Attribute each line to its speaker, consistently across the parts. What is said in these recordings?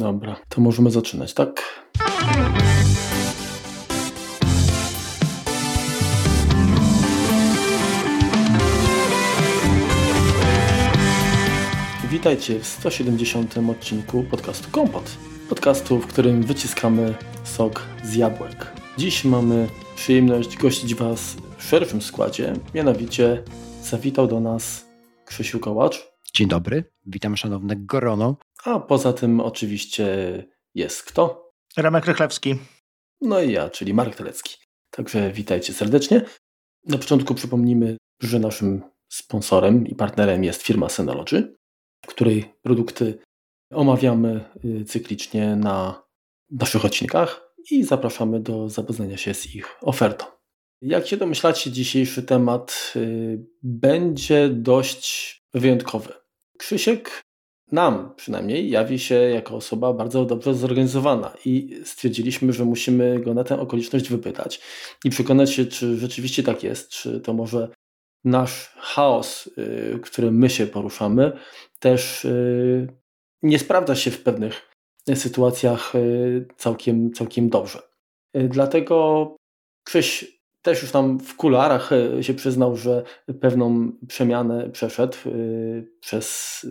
Speaker 1: Dobra, to możemy zaczynać, tak? Witajcie w 170. odcinku podcastu Kompot. Podcastu, w którym wyciskamy sok z jabłek. Dziś mamy przyjemność gościć Was w szerszym składzie, mianowicie zawitał do nas Krzysiu Kołacz.
Speaker 2: Dzień dobry, witam szanowne grono.
Speaker 1: A poza tym oczywiście jest kto?
Speaker 3: Remek Rychlewski.
Speaker 1: No i ja, czyli Marek Telecki. Także witajcie serdecznie. Na początku przypomnimy, że naszym sponsorem i partnerem jest firma Synology, której produkty omawiamy y, cyklicznie na naszych odcinkach i zapraszamy do zapoznania się z ich ofertą. Jak się domyślacie, dzisiejszy temat y, będzie dość wyjątkowy. Krzysiek nam przynajmniej jawi się jako osoba bardzo dobrze zorganizowana i stwierdziliśmy, że musimy go na tę okoliczność wypytać i przekonać się, czy rzeczywiście tak jest, czy to może nasz chaos, y, w którym my się poruszamy, też y, nie sprawdza się w pewnych sytuacjach y, całkiem, całkiem dobrze. Dlatego Krzyś też już tam w kularach e, się przyznał, że pewną przemianę przeszedł e, przez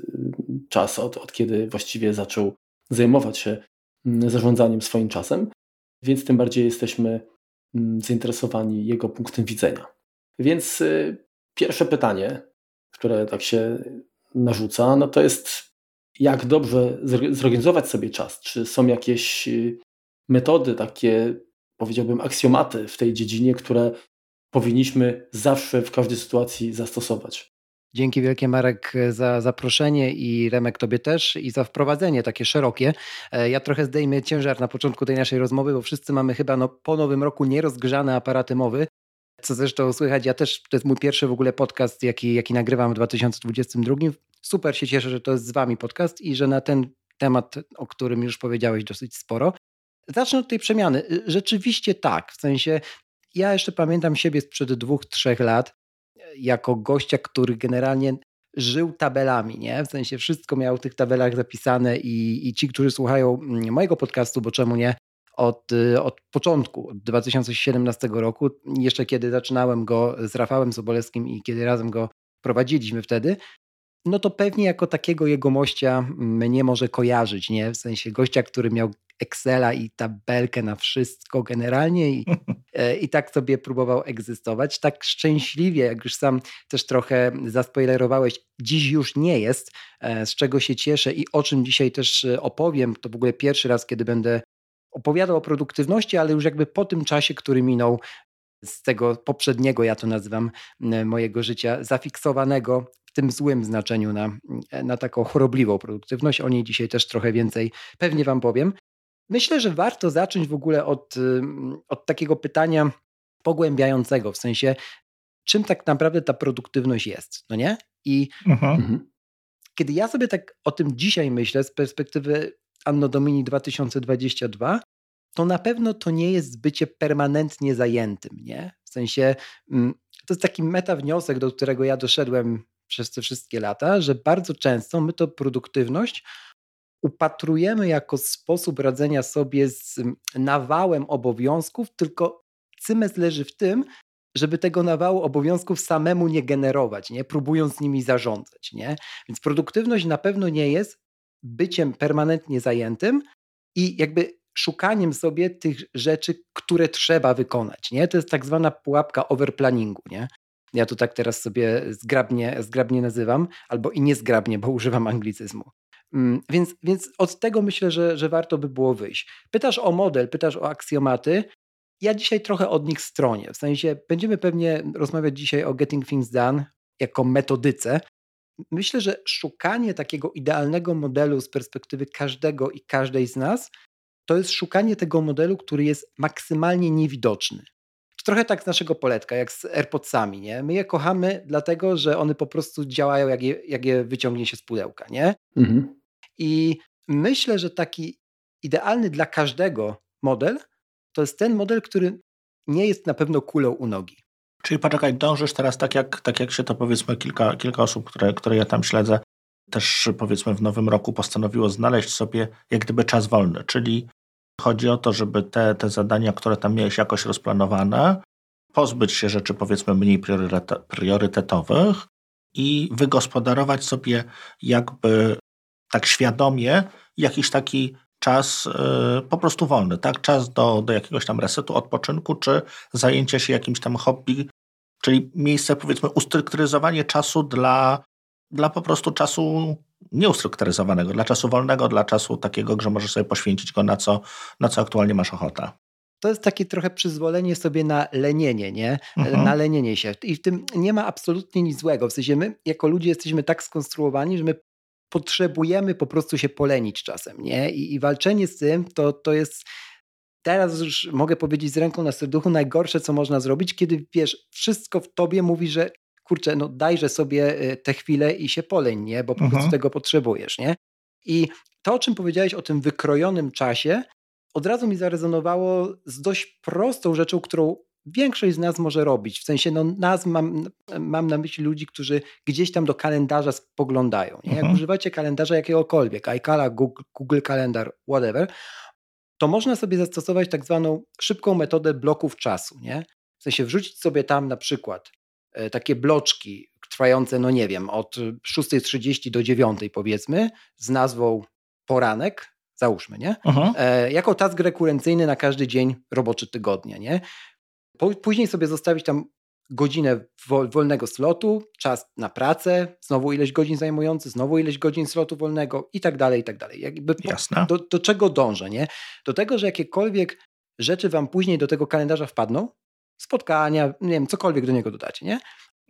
Speaker 1: czas, od, od kiedy właściwie zaczął zajmować się zarządzaniem swoim czasem, więc tym bardziej jesteśmy zainteresowani jego punktem widzenia. Więc e, pierwsze pytanie, które tak się narzuca, no to jest jak dobrze zorganizować sobie czas? Czy są jakieś metody takie powiedziałbym, aksjomaty w tej dziedzinie, które powinniśmy zawsze w każdej sytuacji zastosować.
Speaker 2: Dzięki wielkie Marek za zaproszenie i Remek Tobie też i za wprowadzenie takie szerokie. E, ja trochę zdejmę ciężar na początku tej naszej rozmowy, bo wszyscy mamy chyba no, po nowym roku nierozgrzane aparaty mowy, co zresztą słychać. Ja też, to jest mój pierwszy w ogóle podcast, jaki, jaki nagrywam w 2022. Super się cieszę, że to jest z Wami podcast i że na ten temat, o którym już powiedziałeś dosyć sporo. Zacznę od tej przemiany. Y, rzeczywiście tak, w sensie ja jeszcze pamiętam siebie sprzed dwóch, trzech lat e, jako gościa, który generalnie żył tabelami, nie? W sensie wszystko miał w tych tabelach zapisane i, i ci, którzy słuchają mm, mojego podcastu, bo czemu nie, od, y, od początku, od 2017 roku, jeszcze kiedy zaczynałem go z Rafałem Sobolewskim i kiedy razem go prowadziliśmy wtedy, no to pewnie jako takiego jegomościa mnie może kojarzyć, nie? W sensie gościa, który miał Excela i tabelkę na wszystko generalnie i, e, i tak sobie próbował egzystować. Tak szczęśliwie, jak już sam też trochę zaspoilerowałeś, dziś już nie jest, e, z czego się cieszę i o czym dzisiaj też e, opowiem. To w ogóle pierwszy raz, kiedy będę opowiadał o produktywności, ale już jakby po tym czasie, który minął z tego poprzedniego, ja to nazywam, mojego życia, zafiksowanego w tym złym znaczeniu na, na taką chorobliwą produktywność. O niej dzisiaj też trochę więcej pewnie Wam powiem. Myślę, że warto zacząć w ogóle od, od takiego pytania pogłębiającego, w sensie, czym tak naprawdę ta produktywność jest, no nie? I mhm. mhm. kiedy ja sobie tak o tym dzisiaj myślę z perspektywy Anno Domini 2022, to na pewno to nie jest bycie permanentnie zajętym, nie? W sensie, to jest taki meta wniosek, do którego ja doszedłem przez te wszystkie lata, że bardzo często my to produktywność upatrujemy jako sposób radzenia sobie z nawałem obowiązków, tylko cymes leży w tym, żeby tego nawału obowiązków samemu nie generować, nie próbując nimi zarządzać. Nie? Więc produktywność na pewno nie jest byciem permanentnie zajętym i jakby szukaniem sobie tych rzeczy, które trzeba wykonać. Nie? To jest tak zwana pułapka overplanningu. Nie? Ja to tak teraz sobie zgrabnie, zgrabnie nazywam, albo i niezgrabnie, bo używam anglicyzmu. Mm, więc, więc od tego myślę, że, że warto by było wyjść. Pytasz o model, pytasz o aksjomaty. Ja dzisiaj trochę od nich stronię. W sensie będziemy pewnie rozmawiać dzisiaj o Getting Things Done jako metodyce. Myślę, że szukanie takiego idealnego modelu z perspektywy każdego i każdej z nas to jest szukanie tego modelu, który jest maksymalnie niewidoczny. Trochę tak z naszego poletka, jak z AirPodsami, nie? My je kochamy dlatego, że one po prostu działają, jak je, jak je wyciągnie się z pudełka, nie? Mhm. I myślę, że taki idealny dla każdego model to jest ten model, który nie jest na pewno kulą u nogi.
Speaker 3: Czyli poczekaj, dążysz teraz tak jak, tak jak się to powiedzmy kilka, kilka osób, które, które ja tam śledzę, też powiedzmy w nowym roku postanowiło znaleźć sobie jak gdyby czas wolny, czyli chodzi o to, żeby te, te zadania, które tam miałeś jakoś rozplanowane, pozbyć się rzeczy powiedzmy mniej priorytetowych i wygospodarować sobie jakby tak świadomie jakiś taki czas y, po prostu wolny, tak? Czas do, do jakiegoś tam resetu, odpoczynku, czy zajęcia się jakimś tam hobby, czyli miejsce, powiedzmy, ustrukturyzowanie czasu dla, dla po prostu czasu nieustrukturyzowanego, dla czasu wolnego, dla czasu takiego, że możesz sobie poświęcić go na co, na co aktualnie masz ochotę.
Speaker 2: To jest takie trochę przyzwolenie sobie na lenienie, nie? Mhm. Na lenienie się. I w tym nie ma absolutnie nic złego. W sensie my, jako ludzie, jesteśmy tak skonstruowani, że my potrzebujemy po prostu się polenić czasem, nie? I, i walczenie z tym to, to jest teraz już mogę powiedzieć z ręką na serduchu najgorsze, co można zrobić, kiedy wiesz, wszystko w tobie mówi, że kurczę, no dajże sobie y, te chwilę i się poleń, nie? Bo po mhm. prostu tego potrzebujesz, nie? I to, o czym powiedziałeś o tym wykrojonym czasie, od razu mi zarezonowało z dość prostą rzeczą, którą większość z nas może robić. W sensie, no, nas mam, mam na myśli ludzi, którzy gdzieś tam do kalendarza spoglądają. Nie? Jak mhm. używacie kalendarza jakiegokolwiek, iCala, Google, Google Kalendar, whatever, to można sobie zastosować tak zwaną szybką metodę bloków czasu. Nie? W sensie wrzucić sobie tam na przykład e, takie bloczki trwające, no nie wiem, od 6.30 do 9 powiedzmy, z nazwą poranek, załóżmy, nie? E, jako task rekurencyjny na każdy dzień roboczy tygodnia, nie? Później sobie zostawić tam godzinę wolnego slotu, czas na pracę, znowu ileś godzin zajmujący, znowu ileś godzin slotu wolnego i tak dalej, i tak dalej. Jakby Jasne. Do, do czego dążę, nie? Do tego, że jakiekolwiek rzeczy wam później do tego kalendarza wpadną, spotkania, nie wiem, cokolwiek do niego dodacie, nie?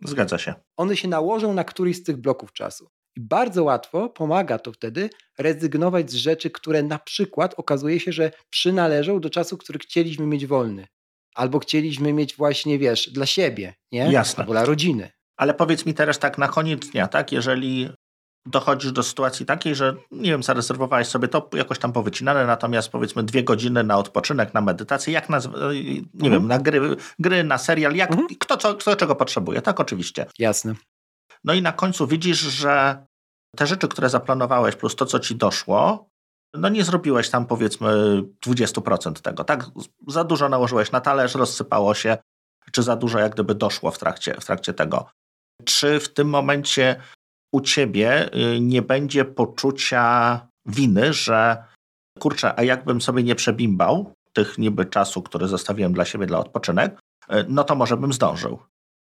Speaker 3: Zgadza się.
Speaker 2: One się nałożą na któryś z tych bloków czasu. I bardzo łatwo pomaga to wtedy rezygnować z rzeczy, które na przykład okazuje się, że przynależą do czasu, który chcieliśmy mieć wolny albo chcieliśmy mieć właśnie, wiesz, dla siebie, nie?
Speaker 3: Jasne.
Speaker 2: Albo dla rodziny.
Speaker 3: Ale powiedz mi teraz tak na koniec dnia, tak? Jeżeli dochodzisz do sytuacji takiej, że nie wiem, zarezerwowałeś sobie to jakoś tam powycinane, natomiast powiedzmy dwie godziny na odpoczynek, na medytację, jak na, nie mhm. wiem, na gry, gry, na serial, jak, mhm. kto, co, kto czego potrzebuje, tak oczywiście.
Speaker 2: Jasne.
Speaker 3: No i na końcu widzisz, że te rzeczy, które zaplanowałeś, plus to, co ci doszło, no nie zrobiłeś tam powiedzmy 20% tego, tak? Za dużo nałożyłeś na talerz, rozsypało się, czy za dużo jak gdyby doszło w trakcie, w trakcie tego. Czy w tym momencie u ciebie y, nie będzie poczucia winy, że kurczę, a jakbym sobie nie przebimbał tych niby czasu, który zostawiłem dla siebie dla odpoczynek, y, no to może bym zdążył.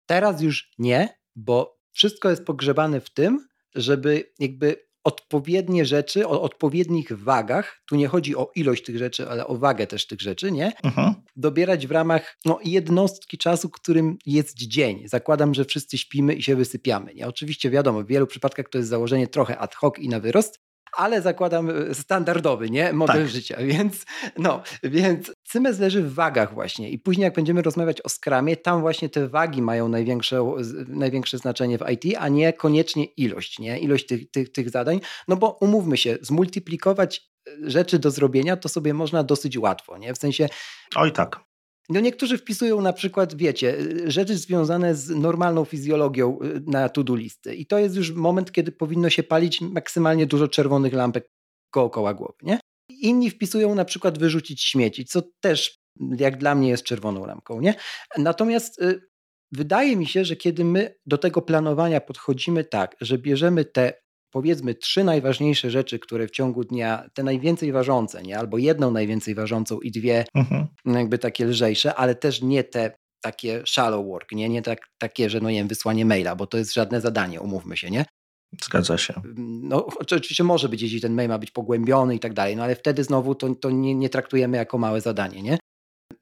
Speaker 2: Teraz już nie, bo wszystko jest pogrzebane w tym, żeby jakby odpowiednie rzeczy o odpowiednich wagach, tu nie chodzi o ilość tych rzeczy, ale o wagę też tych rzeczy, nie? Mhm. Dobierać w ramach no, jednostki czasu, którym jest dzień. Zakładam, że wszyscy śpimy i się wysypiamy. Nie? Oczywiście wiadomo, w wielu przypadkach to jest założenie trochę ad hoc i na wyrost, ale zakładam e, standardowy, nie? Model tak. życia, więc no, więc Cymes leży w wagach właśnie i później jak będziemy rozmawiać o skramie, tam właśnie te wagi mają największe, największe znaczenie w IT, a nie koniecznie ilość, nie? Ilość tych, tych, tych zadań, no bo umówmy się, zmultiplikować e, rzeczy do zrobienia to sobie można dosyć łatwo, nie? W sensie...
Speaker 3: Oj tak.
Speaker 2: No niektórzy wpisują na przykład, wiecie, rzeczy związane z normalną fizjologią y, na to-do listy i to jest już moment, kiedy powinno się palić maksymalnie dużo czerwonych lampek dookoła głowy, nie? Inni wpisują na przykład wyrzucić śmieci, co też jak dla mnie jest czerwoną lampką, nie? Natomiast y, wydaje mi się, że kiedy my do tego planowania podchodzimy tak, że bierzemy te powiedzmy trzy najważniejsze rzeczy, które w ciągu dnia, te najwięcej ważące, nie? albo jedną najwięcej ważącą i dwie mhm. jakby takie lżejsze, ale też nie te takie shallow work, nie, nie tak, takie, że no nie wiem, wysłanie maila, bo to jest żadne zadanie, umówmy się, nie?
Speaker 3: Zgadza się.
Speaker 2: No, oczywiście może być, jeśli ten mail ma być pogłębiony i tak dalej, no ale wtedy znowu to, to nie, nie traktujemy jako małe zadanie, nie?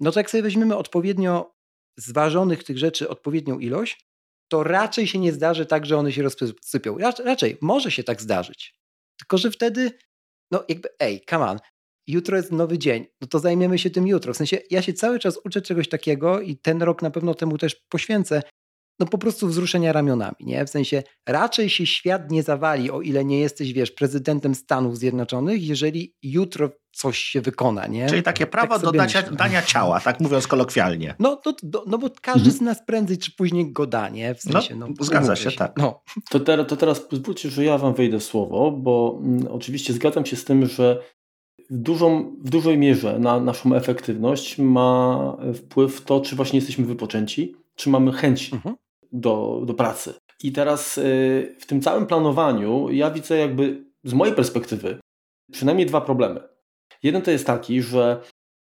Speaker 2: No to jak sobie weźmiemy odpowiednio zważonych tych rzeczy odpowiednią ilość, to raczej się nie zdarzy tak, że one się rozsypią. Raczej może się tak zdarzyć. Tylko, że wtedy, no jakby, ej, come on, jutro jest nowy dzień, no to zajmiemy się tym jutro. W sensie ja się cały czas uczę czegoś takiego i ten rok na pewno temu też poświęcę, no po prostu wzruszenia ramionami, nie? W sensie raczej się świat nie zawali, o ile nie jesteś, wiesz, prezydentem Stanów Zjednoczonych, jeżeli jutro coś się wykona, nie?
Speaker 3: Czyli takie prawo tak do dania, dania, ciała, tak mówiąc kolokwialnie.
Speaker 2: No, no, no, no bo każdy mhm. z nas prędzej czy później go da, nie? W
Speaker 3: no, sensie, no, no zgadza się, się, tak.
Speaker 1: No. To, te, to teraz pozwólcie, że ja wam wejdę w słowo, bo mm, oczywiście zgadzam się z tym, że w, dużą, w dużej mierze na naszą efektywność ma wpływ to, czy właśnie jesteśmy wypoczęci, czy mamy chęć mhm. Do, do pracy. I teraz y, w tym całym planowaniu ja widzę jakby z mojej perspektywy przynajmniej dwa problemy. Jeden to jest taki, że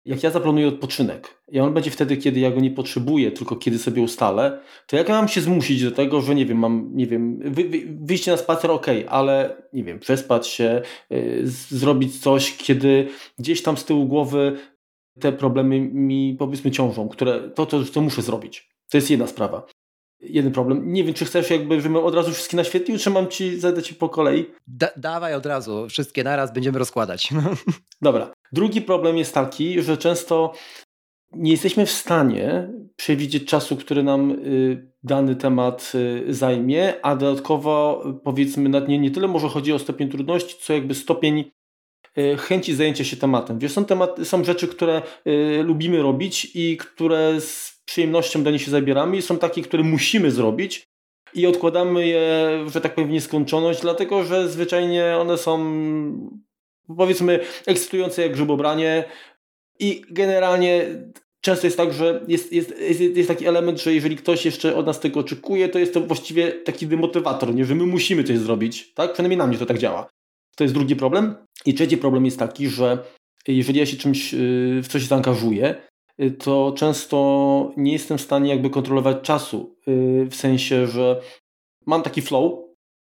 Speaker 1: jak ja zaplanuję odpoczynek i on będzie wtedy, kiedy ja go nie potrzebuję, tylko kiedy sobie ustalę, to jak ja mam się zmusić do tego, że nie wiem, mam, nie wiem, wy, wy, wyjście na spacer ok, ale nie wiem, przespać się, yy, zrobić coś, kiedy gdzieś tam z tyłu głowy te problemy mi powiedzmy ciążą, które to, to, to muszę zrobić. To jest jedna sprawa jeden problem. Nie wiem, czy chcesz jakby, żebym od razu wszystkie naświetlił, czy mam ci zadać po kolei?
Speaker 2: Da dawaj od razu, wszystkie naraz będziemy rozkładać.
Speaker 1: Dobra. Drugi problem jest taki, że często nie jesteśmy w stanie przewidzieć czasu, który nam y, dany temat y, zajmie, a dodatkowo powiedzmy nie, nie tyle może chodzi o stopień trudności, co jakby stopień y, chęci zajęcia się tematem. Wiesz, są, tematy, są rzeczy, które lubimy robić i które z przyjemnością do nich się zabieramy. Są takie, które musimy zrobić i odkładamy je, że tak powiem, w nieskończoność, dlatego że zwyczajnie one są powiedzmy ekscytujące jak grzybobranie i generalnie często jest tak, że jest, jest, jest, jest, taki element, że jeżeli ktoś jeszcze od nas tego oczekuje, to jest to właściwie taki demotywator, nie? że my musimy coś zrobić, tak? Przynajmniej na mnie to tak działa. To jest drugi problem. I trzeci problem jest taki, że jeżeli ja się czymś, y, w coś zaangażuję, to często nie jestem w stanie jakby kontrolować czasu. Y, w sensie, że mam taki flow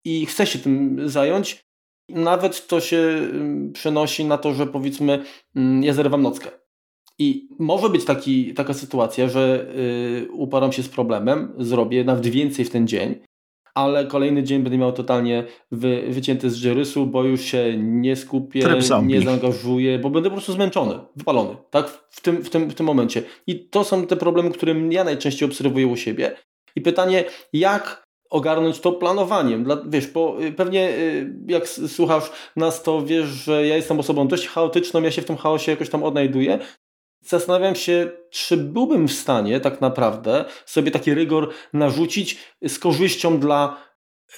Speaker 1: i chcę się tym zająć. Nawet to się y, przenosi na to, że powiedzmy mm, ja zerwam nockę. I może być taki, taka sytuacja, że uparam się z problemem, zrobię nawet więcej w ten dzień, ale kolejny dzień będę miał totalnie wy, wycięty z żyrysu, bo już się nie skupię, nie zaangażuję, bo będę po prostu zmęczony, wypalony, tak? W tym, w, tym, w tym momencie. I to są te problemy, które ja najczęściej obserwuję u siebie. I pytanie, jak ogarnąć to planowaniem. Dla, wiesz, bo y, pewnie y, jak słuchasz nas, to wiesz, że ja jestem osobą dość chaotyczną, ja się w tym chaosie jakoś tam odnajduję, zastanawiam się, czy byłbym w stanie tak naprawdę sobie taki rygor narzucić z korzyścią dla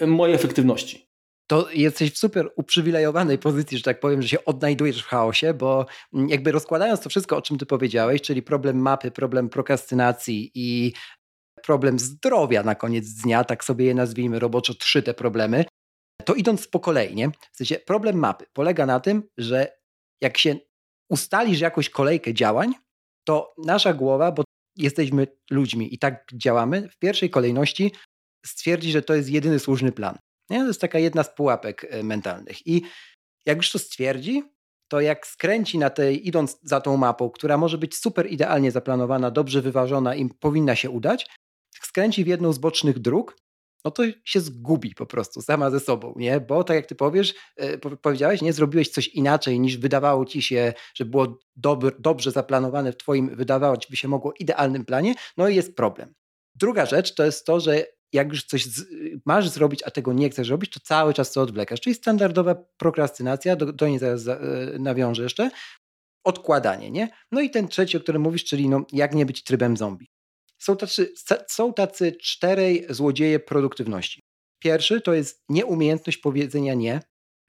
Speaker 1: e, mojej efektywności.
Speaker 2: To jesteś w super uprzywilejowanej pozycji, że tak powiem, że się odnajdujesz w chaosie, bo mm, jakby rozkładając to wszystko, o czym ty powiedziałeś, czyli problem mapy, problem prokrastynacji i problem zdrowia na koniec dnia, tak sobie je nazwijmy roboczo, trzy te problemy, to idąc po kolei, nie? W sensie problem mapy polega na tym, że jak się ustalisz jakąś kolejkę działań, to nasza głowa, bo jesteśmy ludźmi i tak działamy, w pierwszej kolejności stwierdzi, że to jest jedyny słuszny plan. Nie? To jest taka jedna z pułapek e, mentalnych. I jak już to stwierdzi, to jak skręci na tej, idąc za tą mapą, która może być super idealnie zaplanowana, dobrze wyważona i powinna się udać, skręci w jedną z bocznych dróg, no to się zgubi po prostu sama ze sobą, nie? Bo tak jak ty powiesz, e, powiedziałeś, nie zrobiłeś coś inaczej niż wydawało ci się, że było dobr, dobrze zaplanowane w twoim, wydawało ci by się mogło idealnym planie, no i jest problem. Druga rzecz to jest to, że jak już coś z, masz zrobić, a tego nie chcesz robić, to cały czas to odwlekasz, czyli standardowa prokrastynacja, do, do niej zaraz za, e, nawiążę jeszcze, odkładanie, nie? No i ten trzeci, o którym mówisz, czyli no, jak nie być trybem zombie. Są tacy, są tacy czterej złodzieje produktywności. Pierwszy to jest nieumiejętność powiedzenia nie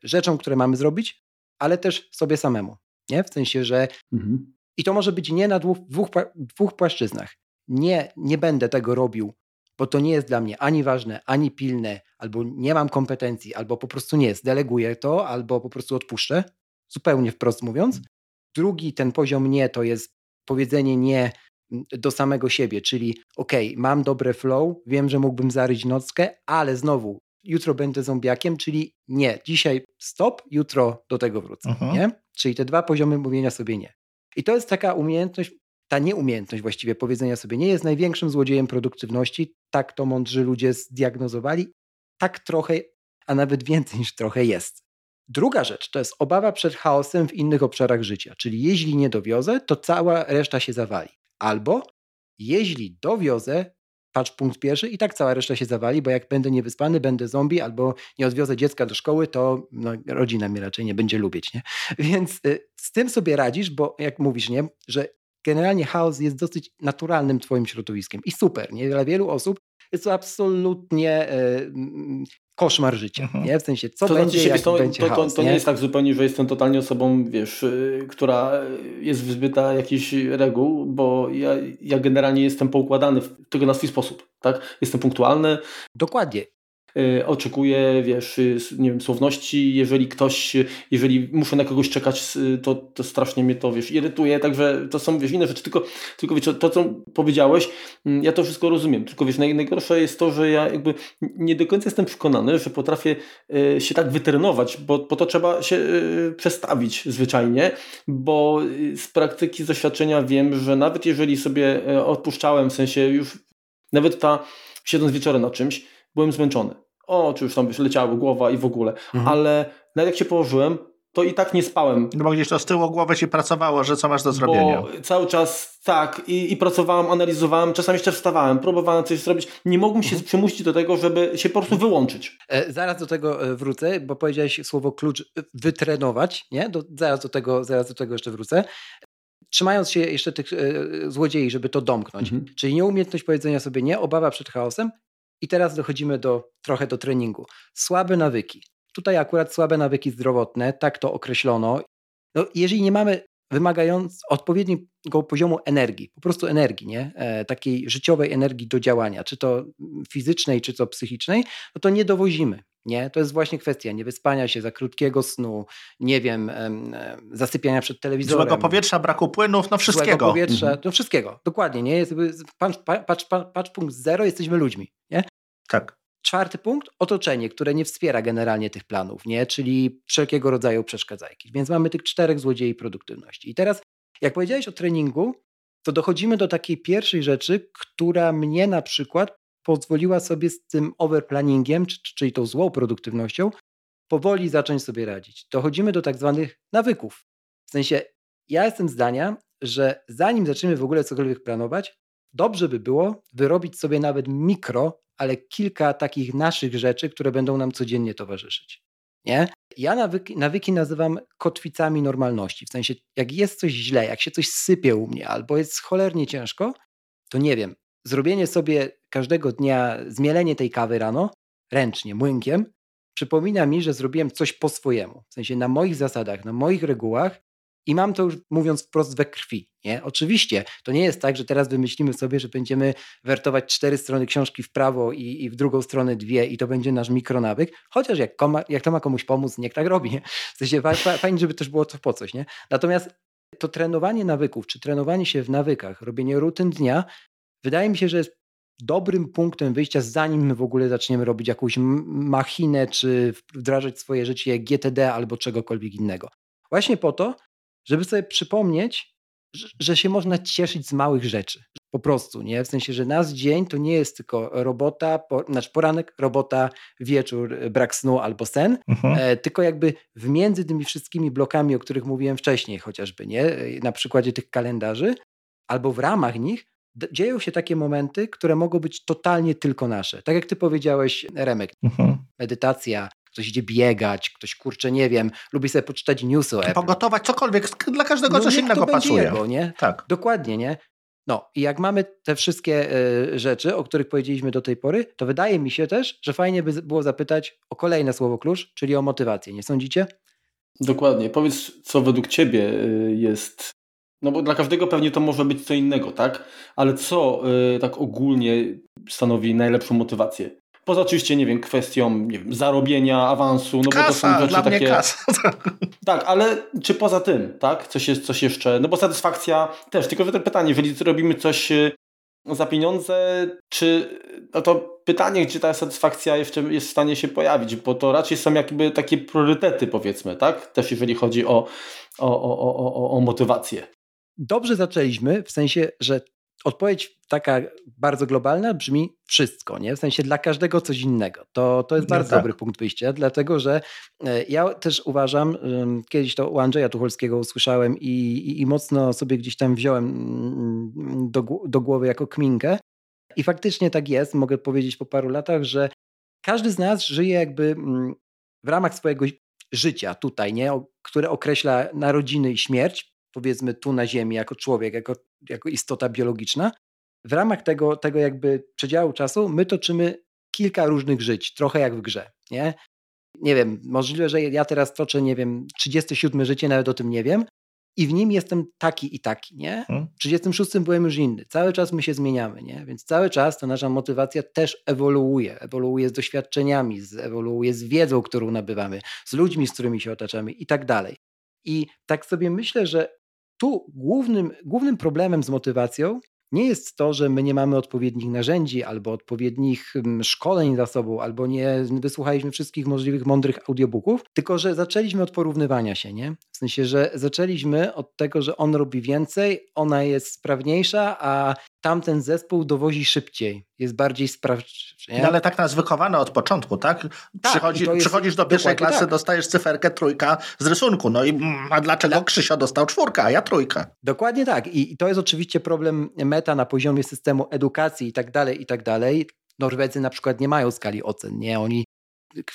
Speaker 2: rzeczom, które mamy zrobić, ale też sobie samemu. Nie? W sensie, że mhm. i to może być nie na dwóch, dwóch, dwóch płaszczyznach. Nie, nie będę tego robił, bo to nie jest dla mnie ani ważne, ani pilne, albo nie mam kompetencji, albo po prostu nie, zdeleguję to, albo po prostu odpuszczę, zupełnie wprost mówiąc. Drugi ten poziom nie to jest powiedzenie nie do samego siebie, czyli ok, mam dobre flow, wiem, że mógłbym zaryć nockę, ale znowu jutro będę zombiakiem, czyli nie, dzisiaj stop, jutro do tego wrócę, mhm. nie? Czyli te dwa poziomy mówienia sobie nie. I to jest taka umiejętność, ta nieumiejętność właściwie powiedzenia sobie nie jest największym złodziejem produktywności, tak to mądrzy ludzie zdiagnozowali, tak trochę, a nawet więcej niż trochę jest. Druga rzecz to jest obawa przed chaosem w innych obszarach życia, czyli jeśli nie dowiozę, to cała reszta się zawali. Albo jeśli dowiozę, patrz punkt pierwszy i tak cała reszta się zawali, bo jak będę niewyspany, będę zombie albo nie odwiozę dziecka do szkoły, to no, rodzina mnie raczej nie będzie lubić, nie? Więc y, z tym sobie radzisz, bo jak mówisz, nie, że generalnie chaos jest dosyć naturalnym twoim środowiskiem i super, nie? Dla wielu osób jest to absolutnie y, koszmar życia, mhm. nie? W sensie, co to będzie, znaczy, jak to, będzie
Speaker 1: to,
Speaker 2: chaos,
Speaker 1: to, to nie? nie? jest tak zupełnie, że jestem totalnie osobą, wiesz, y, która jest wyzbyta jakichś reguł, bo ja, ja generalnie jestem poukładany w tego na swój sposób, tak? Jestem punktualny.
Speaker 2: Dokładnie.
Speaker 1: Y, oczekuję, wiesz, y, nie wiem, słowności, jeżeli ktoś, jeżeli muszę na kogoś czekać, to, to strasznie mnie to, wiesz, irytuje, także to są, wiesz, inne rzeczy, tylko, tylko wiesz, to, co powiedziałeś, mm, ja to wszystko rozumiem, tylko wiesz, najgorsze jest to, że ja jakby nie do końca jestem przekonany, że potrafię y, się tak wytrenować, bo, bo to trzeba się przestawić zwyczajnie, bo z praktyki, z doświadczenia wiem, że nawet jeżeli sobie odpuszczałem, w sensie już, nawet ta, siedząc wieczorem na czymś, byłem zmęczony. O, czy już tam wiesz, leciała głowa i w ogóle. Mhm. Ale nawet jak się położyłem, to i tak nie spałem.
Speaker 3: No bo gdzieś to z tyłu głowy ci pracowało, że co masz do zrobienia. Bo
Speaker 1: cały czas tak i, i pracowałem, analizowałem, czasami jeszcze wstawałem, próbowałem coś zrobić. Nie mogłem się mhm. przymusić do tego, żeby się po prostu wyłączyć.
Speaker 2: E, zaraz do tego e, wrócę, bo powiedziałeś słowo klucz e, wytrenować, nie? Do, zaraz, do tego, zaraz do tego jeszcze wrócę. Trzymając się jeszcze tych e, złodziei, żeby to domknąć. Mhm. Czyli nieumiejętność powiedzenia sobie nie, obawa przed chaosem i teraz dochodzimy do, trochę do treningu. Słabe nawyki. Tutaj akurat słabe nawyki zdrowotne, tak to określono. No, jeżeli nie mamy wymagając odpowiedniego poziomu energii, po prostu energii, nie? E, takiej życiowej energii do działania, czy to fizycznej, czy to psychicznej, no to nie dowozimy. Nie? To jest właśnie kwestia niewyspania się, za krótkiego snu, nie wiem, zasypiania przed telewizorem.
Speaker 3: Złego powietrza, braku płynów, no wszystkiego.
Speaker 2: Złego powietrza, mhm. no wszystkiego, dokładnie. Nie? Patrz, patrz, patrz, patrz punkt zero, jesteśmy ludźmi. Nie?
Speaker 3: Tak.
Speaker 2: Czwarty punkt, otoczenie, które nie wspiera generalnie tych planów, nie? czyli wszelkiego rodzaju przeszkadzajki. Więc mamy tych czterech złodziei produktywności. I teraz, jak powiedziałeś o treningu, to dochodzimy do takiej pierwszej rzeczy, która mnie na przykład pozwoliła sobie z tym overplanningiem, czyli tą złą produktywnością, powoli zacząć sobie radzić. Dochodzimy do tak zwanych nawyków. W sensie, ja jestem zdania, że zanim zaczniemy w ogóle cokolwiek planować, dobrze by było wyrobić sobie nawet mikro, ale kilka takich naszych rzeczy, które będą nam codziennie towarzyszyć. Nie? Ja nawyki, nawyki nazywam kotwicami normalności. W sensie, jak jest coś źle, jak się coś sypie u mnie, albo jest cholernie ciężko, to nie wiem, zrobienie sobie każdego dnia, zmielenie tej kawy rano, ręcznie, młynkiem, przypomina mi, że zrobiłem coś po swojemu. W sensie na moich zasadach, na moich regułach i mam to już mówiąc wprost we krwi. Nie? Oczywiście to nie jest tak, że teraz wymyślimy sobie, że będziemy wertować cztery strony książki w prawo i, i w drugą stronę dwie i to będzie nasz mikronawyk, chociaż jak, koma, jak to ma komuś pomóc, niech tak robi. Nie? W sensie fajnie, żeby też było to po coś. Nie? Natomiast to trenowanie nawyków, czy trenowanie się w nawykach, robienie rutyn dnia, wydaje mi się, że jest dobrym punktem wyjścia, zanim my w ogóle zaczniemy robić jakąś machinę, czy wdrażać swoje życie GTD albo czegokolwiek innego. Właśnie po to, żeby sobie przypomnieć, że się można cieszyć z małych rzeczy. Po prostu, nie? W sensie, że nasz dzień to nie jest tylko robota, po, znaczy poranek, robota, wieczór, brak snu albo sen, mhm. e, tylko jakby w między tymi wszystkimi blokami, o których mówiłem wcześniej chociażby, nie? E, na przykładzie tych kalendarzy, albo w ramach nich dzieją się takie momenty, które mogą być totalnie tylko nasze. Tak jak ty powiedziałeś, Remek, mhm. medytacja, ktoś idzie biegać, ktoś kurczę, nie wiem, lubi sobie poczytać newsy o
Speaker 3: Pogotować, cokolwiek, dla każdego no coś innego to pasuje.
Speaker 2: Jego, nie?
Speaker 3: Tak.
Speaker 2: Dokładnie, nie? No i jak mamy te wszystkie y, rzeczy, o których powiedzieliśmy do tej pory, to wydaje mi się też, że fajnie by było zapytać o kolejne słowo klucz, czyli o motywację. Nie sądzicie?
Speaker 1: Dokładnie. Powiedz, co według Ciebie y, jest no bo dla każdego pewnie to może być co innego, tak? Ale co y, tak ogólnie stanowi najlepszą motywację? Poza oczywiście, nie wiem, kwestią nie wiem, zarobienia, awansu, no
Speaker 3: kasa,
Speaker 1: bo to są
Speaker 3: rzeczy takie. Kasa.
Speaker 1: Tak, ale czy poza tym, tak? Coś, jest, coś jeszcze. No bo satysfakcja też, tylko że to pytanie, jeżeli robimy coś y, za pieniądze, czy no to pytanie, gdzie ta satysfakcja jeszcze jest w stanie się pojawić, bo to raczej są jakby takie priorytety, powiedzmy, tak? Też jeżeli chodzi o, o, o, o, o motywację
Speaker 2: dobrze zaczęliśmy, w sensie, że odpowiedź taka bardzo globalna brzmi wszystko, nie? W sensie dla każdego coś innego. To, to jest no bardzo tak. dobry punkt wyjścia, dlatego że e, ja też uważam, kiedyś to u Andrzeja Tucholskiego usłyszałem i, i, i mocno sobie gdzieś tam wziąłem mm, do, do głowy jako kminkę, I faktycznie tak jest, mogę powiedzieć po paru latach, że każdy z nas żyje jakby mm, w ramach swojego życia tutaj, nie? które określa narodziny i śmierć, powiedzmy tu na Ziemi, jako człowiek, jako, jako istota biologiczna. W ramach tego, tego jakby przedziału czasu my toczymy kilka różnych żyć, trochę jak w grze, nie? Nie wiem, możliwe, że ja teraz toczę, nie wiem, 37 życie, nawet o tym nie wiem, i w nim jestem taki i taki, nie? Hmm. W 36 byłem już inny. Cały czas my się zmieniamy, nie? Więc cały czas ta nasza motywacja też ewoluuje. Ewoluuje z doświadczeniami, ewoluuje z wiedzą, którą nabywamy, z ludźmi, z którymi się otaczamy i tak dalej. I tak sobie myślę, że tu głównym, głównym problemem z motywacją nie jest to, że my nie mamy odpowiednich narzędzi albo odpowiednich mm, szkoleń za sobą, albo nie wysłuchaliśmy wszystkich możliwych mądrych audiobooków, tylko że zaczęliśmy od porównywania się, nie? W sensie, że zaczęliśmy od tego, że on robi więcej, ona jest sprawniejsza, a tamten zespół dowozi szybciej, jest bardziej sprawczy.
Speaker 3: No ale tak nas wychowano od początku, tak? tak Przychodzi, jest, przychodzisz do pierwszej klasy, tak. dostajesz cyferkę trójka z rysunku. No i mm, a dlaczego Dla... Krzysio dostał czwórkę, a ja trójkę?
Speaker 2: Dokładnie tak. I, I to jest oczywiście problem meta na poziomie systemu edukacji i tak dalej, i tak dalej. Norwedzy na przykład nie mają skali ocen, nie? Oni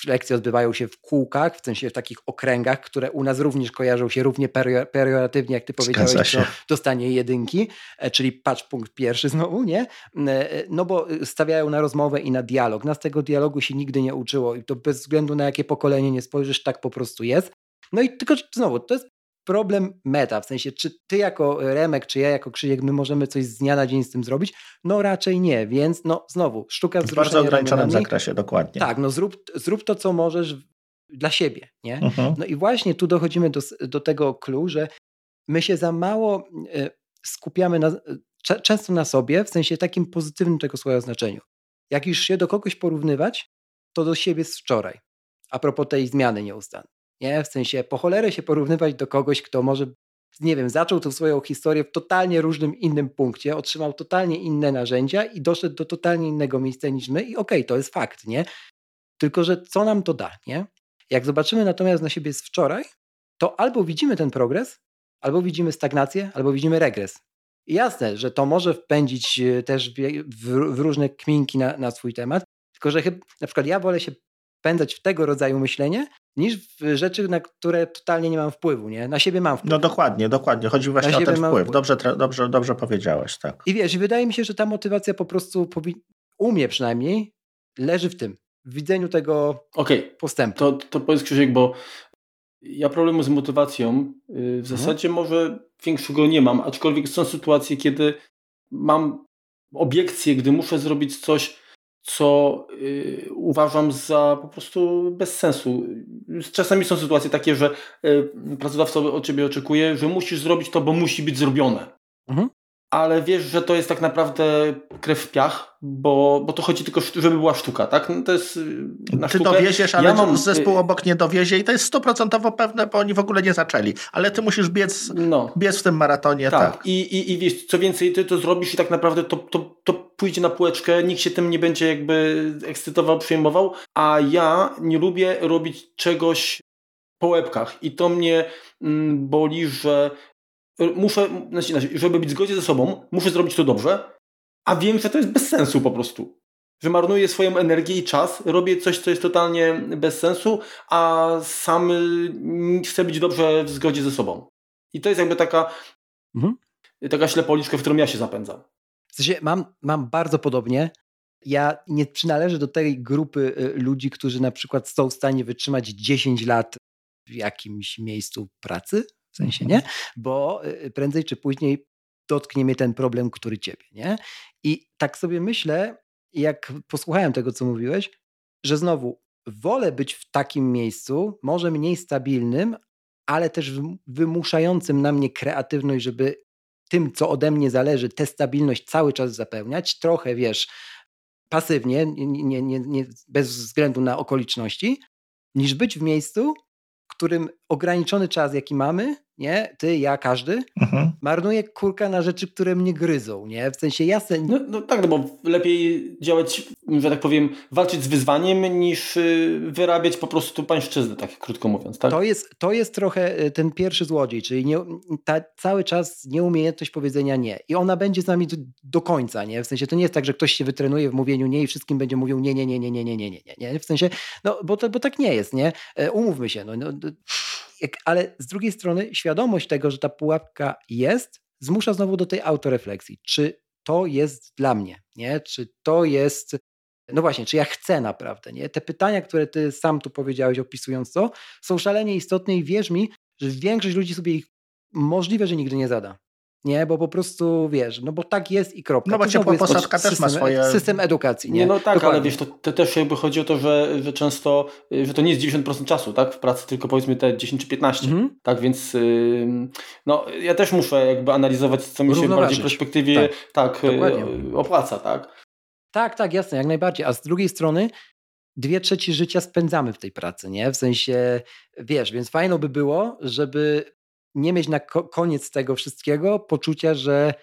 Speaker 2: lekcje odbywają się w kółkach, w sensie w takich okręgach, które u nas również kojarzą się równie perioratywnie, jak ty powiedziałeś, to dostanie jedynki, e, czyli patrz punkt pierwszy znowu, nie? E, no bo stawiają na rozmowę i na dialog. Nas tego dialogu się nigdy nie uczyło i to bez względu na jakie pokolenie nie spojrzysz, tak po prostu jest. No i tylko znowu, to jest problem meta, w sensie czy ty jako Remek, czy ja jako Krzysiek, my możemy coś z dnia na dzień z tym zrobić? No raczej nie, więc no znowu, sztuka
Speaker 3: W bardzo ograniczonym zakresie, dokładnie.
Speaker 2: Tak, no zrób, zrób to, co możesz dla siebie, nie? Uh-huh. No i właśnie tu dochodzimy do, do tego clue, że my się za mało e, skupiamy na, często na sobie, w sensie takim pozytywnym tego słowa znaczeniu. Jak już się do kogoś porównywać, to do siebie z wczoraj. A propos tej zmiany nieustannej. Nie? W sensie po cholerę się porównywać do kogoś, kto może, nie wiem, zaczął tą swoją historię w totalnie różnym innym punkcie, otrzymał totalnie inne narzędzia i doszedł do totalnie innego miejsca niż my i okej, okay, to jest fakt, nie? Tylko, że co nam to da, nie? Jak zobaczymy natomiast na siebie z wczoraj, to albo widzimy ten progres, albo widzimy stagnację, albo widzimy regres. I jasne, że to może wpędzić e, też w, w, różne kminki na, na swój temat, tylko że chyba, na przykład ja wolę się wpędzać w tego rodzaju myślenie, niż w rzeczy, na które totalnie nie mam wpływu, nie? Na siebie mam wpływ.
Speaker 3: No dokładnie, dokładnie. Chodzi właśnie o ten wpływ. wpływ. Dobrze, dobrze, dobrze powiedziałeś, tak.
Speaker 2: I wiesz, wydaje mi się, że ta motywacja po prostu, u mnie przynajmniej, leży w tym, w widzeniu tego okay. postępu.
Speaker 1: To, to powiedz Krzysiek, bo ja problemu z motywacją y, w mhm. zasadzie może większego nie mam, aczkolwiek są sytuacje, kiedy mam obiekcje, gdy muszę zrobić coś, co y, uważam za po prostu bez sensu. Czasami są sytuacje takie, że y, pracodawca od ciebie oczekuje, że musisz zrobić to, bo musi być zrobione. Mhm ale wiesz, że to jest tak naprawdę krew w piach, bo, bo to chodzi tylko, żeby była sztuka, tak? No to jest y,
Speaker 3: na Ty dowieziesz, ale ja mam... zespół obok nie dowiezie i to jest stuprocentowo pewne, bo oni w ogóle nie zaczęli. Ale ty musisz biec, no. biec w tym maratonie, tak. tak.
Speaker 1: I, i, I wiesz, co więcej, ty to zrobisz i tak naprawdę to, to, to pójdzie na półeczkę, nikt się tym nie będzie jakby ekscytował, przejmował, a ja nie lubię robić czegoś po łebkach i to mnie mm, boli, że muszę, znaczy, żeby być w zgodzie ze sobą, muszę zrobić to dobrze, a wiem, że to jest bez sensu po prostu. Że marnuję swoją energię i czas, robię coś, co jest totalnie bez sensu, a sam chcę być dobrze w zgodzie ze sobą. I to jest jakby taka, mhm. taka ślepoliczka, w którą ja się zapędzam.
Speaker 2: W sensie mam, mam bardzo podobnie. Ja nie przynależę do tej grupy y, ludzi, którzy na przykład są w stanie wytrzymać 10 lat w jakimś miejscu pracy, w sensie, nie? Bo y, prędzej czy później dotknie mnie ten problem, który ciebie, nie? I tak sobie myślę, jak posłuchałem tego, co mówiłeś, że znowu wolę być w takim miejscu, może mniej stabilnym, ale też wymuszającym na mnie kreatywność, żeby tym, co ode mnie zależy, tę stabilność cały czas zapełniać, trochę wiesz, pasywnie, nie, nie, nie, bez względu na okoliczności, niż być w miejscu, którym ograniczony czas, jaki mamy, nie? Ty, ja, każdy, mhm. marnuje kurka na rzeczy, które mnie gryzą, nie? W sensie jasne...
Speaker 1: No, no tak, no bo lepiej działać, że tak powiem, walczyć z wyzwaniem, niż y, wyrabiać po prostu pańszczyznę, tak krótko mówiąc, tak?
Speaker 2: To jest, to jest trochę y, ten pierwszy złodziej, czyli nie, ta, cały czas nieumiejętność powiedzenia nie. I ona będzie z nami do, do, końca, nie? W sensie to nie jest tak, że ktoś się wytrenuje w mówieniu nie i wszystkim będzie mówił nie, nie, nie, nie, nie, nie, nie, nie, nie, nie? W sensie, no bo, to, bo tak nie jest, nie? E, umówmy się, no, no ale z drugiej strony świadomość tego, że ta pułapka jest, zmusza znowu do tej autorefleksji. Czy to jest dla mnie, nie? Czy to jest, no właśnie, czy ja chcę naprawdę, nie? Te pytania, które ty sam tu powiedziałeś opisując to, są szalenie istotne i wierz mi, że większość ludzi sobie ich możliwe, że nigdy nie zada. Nie, bo po prostu wiesz, no bo tak jest i kropka.
Speaker 3: No bo ciepła posadka też ma swoje...
Speaker 2: System edukacji, nie?
Speaker 1: nie no tak, Dokładnie. ale wiesz, to, to, też jakby chodzi o to, że, że często, że to nie jest 90% czasu, tak, w pracy, tylko powiedzmy te 10 czy 15, mhm. tak, więc yy, no ja też muszę jakby analizować, co mi się bardziej w perspektywie tak, tak yy, opłaca, tak.
Speaker 2: Tak, tak, jasne, jak najbardziej, a z drugiej strony dwie trzecie życia spędzamy w tej pracy, nie? W sensie, wiesz, więc fajno by było, żeby nie mieć na koniec tego wszystkiego poczucia, że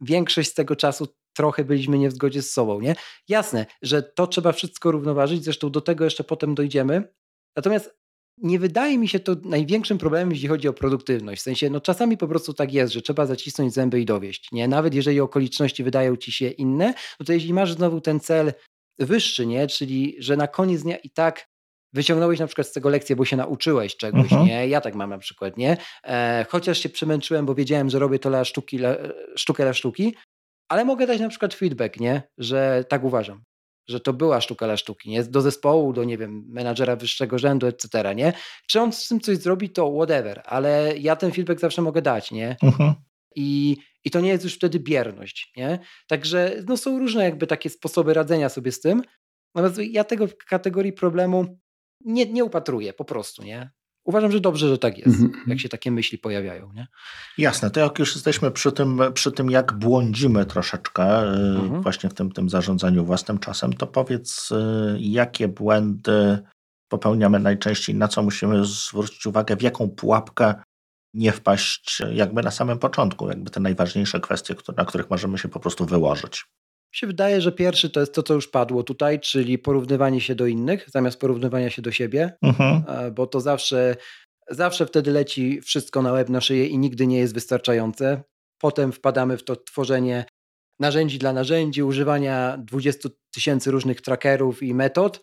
Speaker 2: większość z tego czasu trochę byliśmy nie w zgodzie z sobą, nie? Jasne, że to trzeba wszystko równoważyć, zresztą do tego jeszcze potem dojdziemy. Natomiast nie wydaje mi się to największym problemem, jeśli chodzi o produktywność. W sensie, no czasami po prostu tak jest, że trzeba zacisnąć zęby i dowieść, nie? Nawet jeżeli okoliczności wydają ci się inne, no to jeśli masz znowu ten cel wyższy, nie? Czyli, że na koniec dnia i tak wyciągnąłeś na przykład z tego lekcję, bo się nauczyłeś czegoś, uh-huh. nie? Ja tak mam na przykład, nie? E, chociaż się przemęczyłem, bo wiedziałem, że robię to dla sztuki, dla, sztukę dla sztuki, ale mogę dać na przykład feedback, nie? Że tak uważam, że to była sztuka dla sztuki, nie? Do zespołu, do, nie wiem, menadżera wyższego rzędu, etc., nie? Czy on z tym coś zrobi, to whatever, ale ja ten feedback zawsze mogę dać, nie? Uh-huh. I, I to nie jest już wtedy bierność, nie? Także no, są różne jakby takie sposoby radzenia sobie z tym, Natomiast ja tego w kategorii problemu nie, nie upatruję po prostu, nie? Uważam, że dobrze, że tak jest, mm -hmm. jak się takie myśli pojawiają. Nie?
Speaker 3: Jasne, to jak już jesteśmy przy tym, przy tym jak błądzimy troszeczkę mm -hmm. właśnie w tym, tym zarządzaniu własnym czasem, to powiedz, y, jakie błędy popełniamy najczęściej, na co musimy zwrócić uwagę, w jaką pułapkę nie wpaść jakby na samym początku, jakby te najważniejsze kwestie, na których możemy się po prostu wyłożyć
Speaker 2: się wydaje, że pierwszy to jest to, co już padło tutaj, czyli porównywanie się do innych zamiast porównywania się do siebie, mhm. bo to zawsze, zawsze wtedy leci wszystko na łeb, na szyję i nigdy nie jest wystarczające. Potem wpadamy w to tworzenie narzędzi dla narzędzi, używania 20 tysięcy różnych trackerów i metod,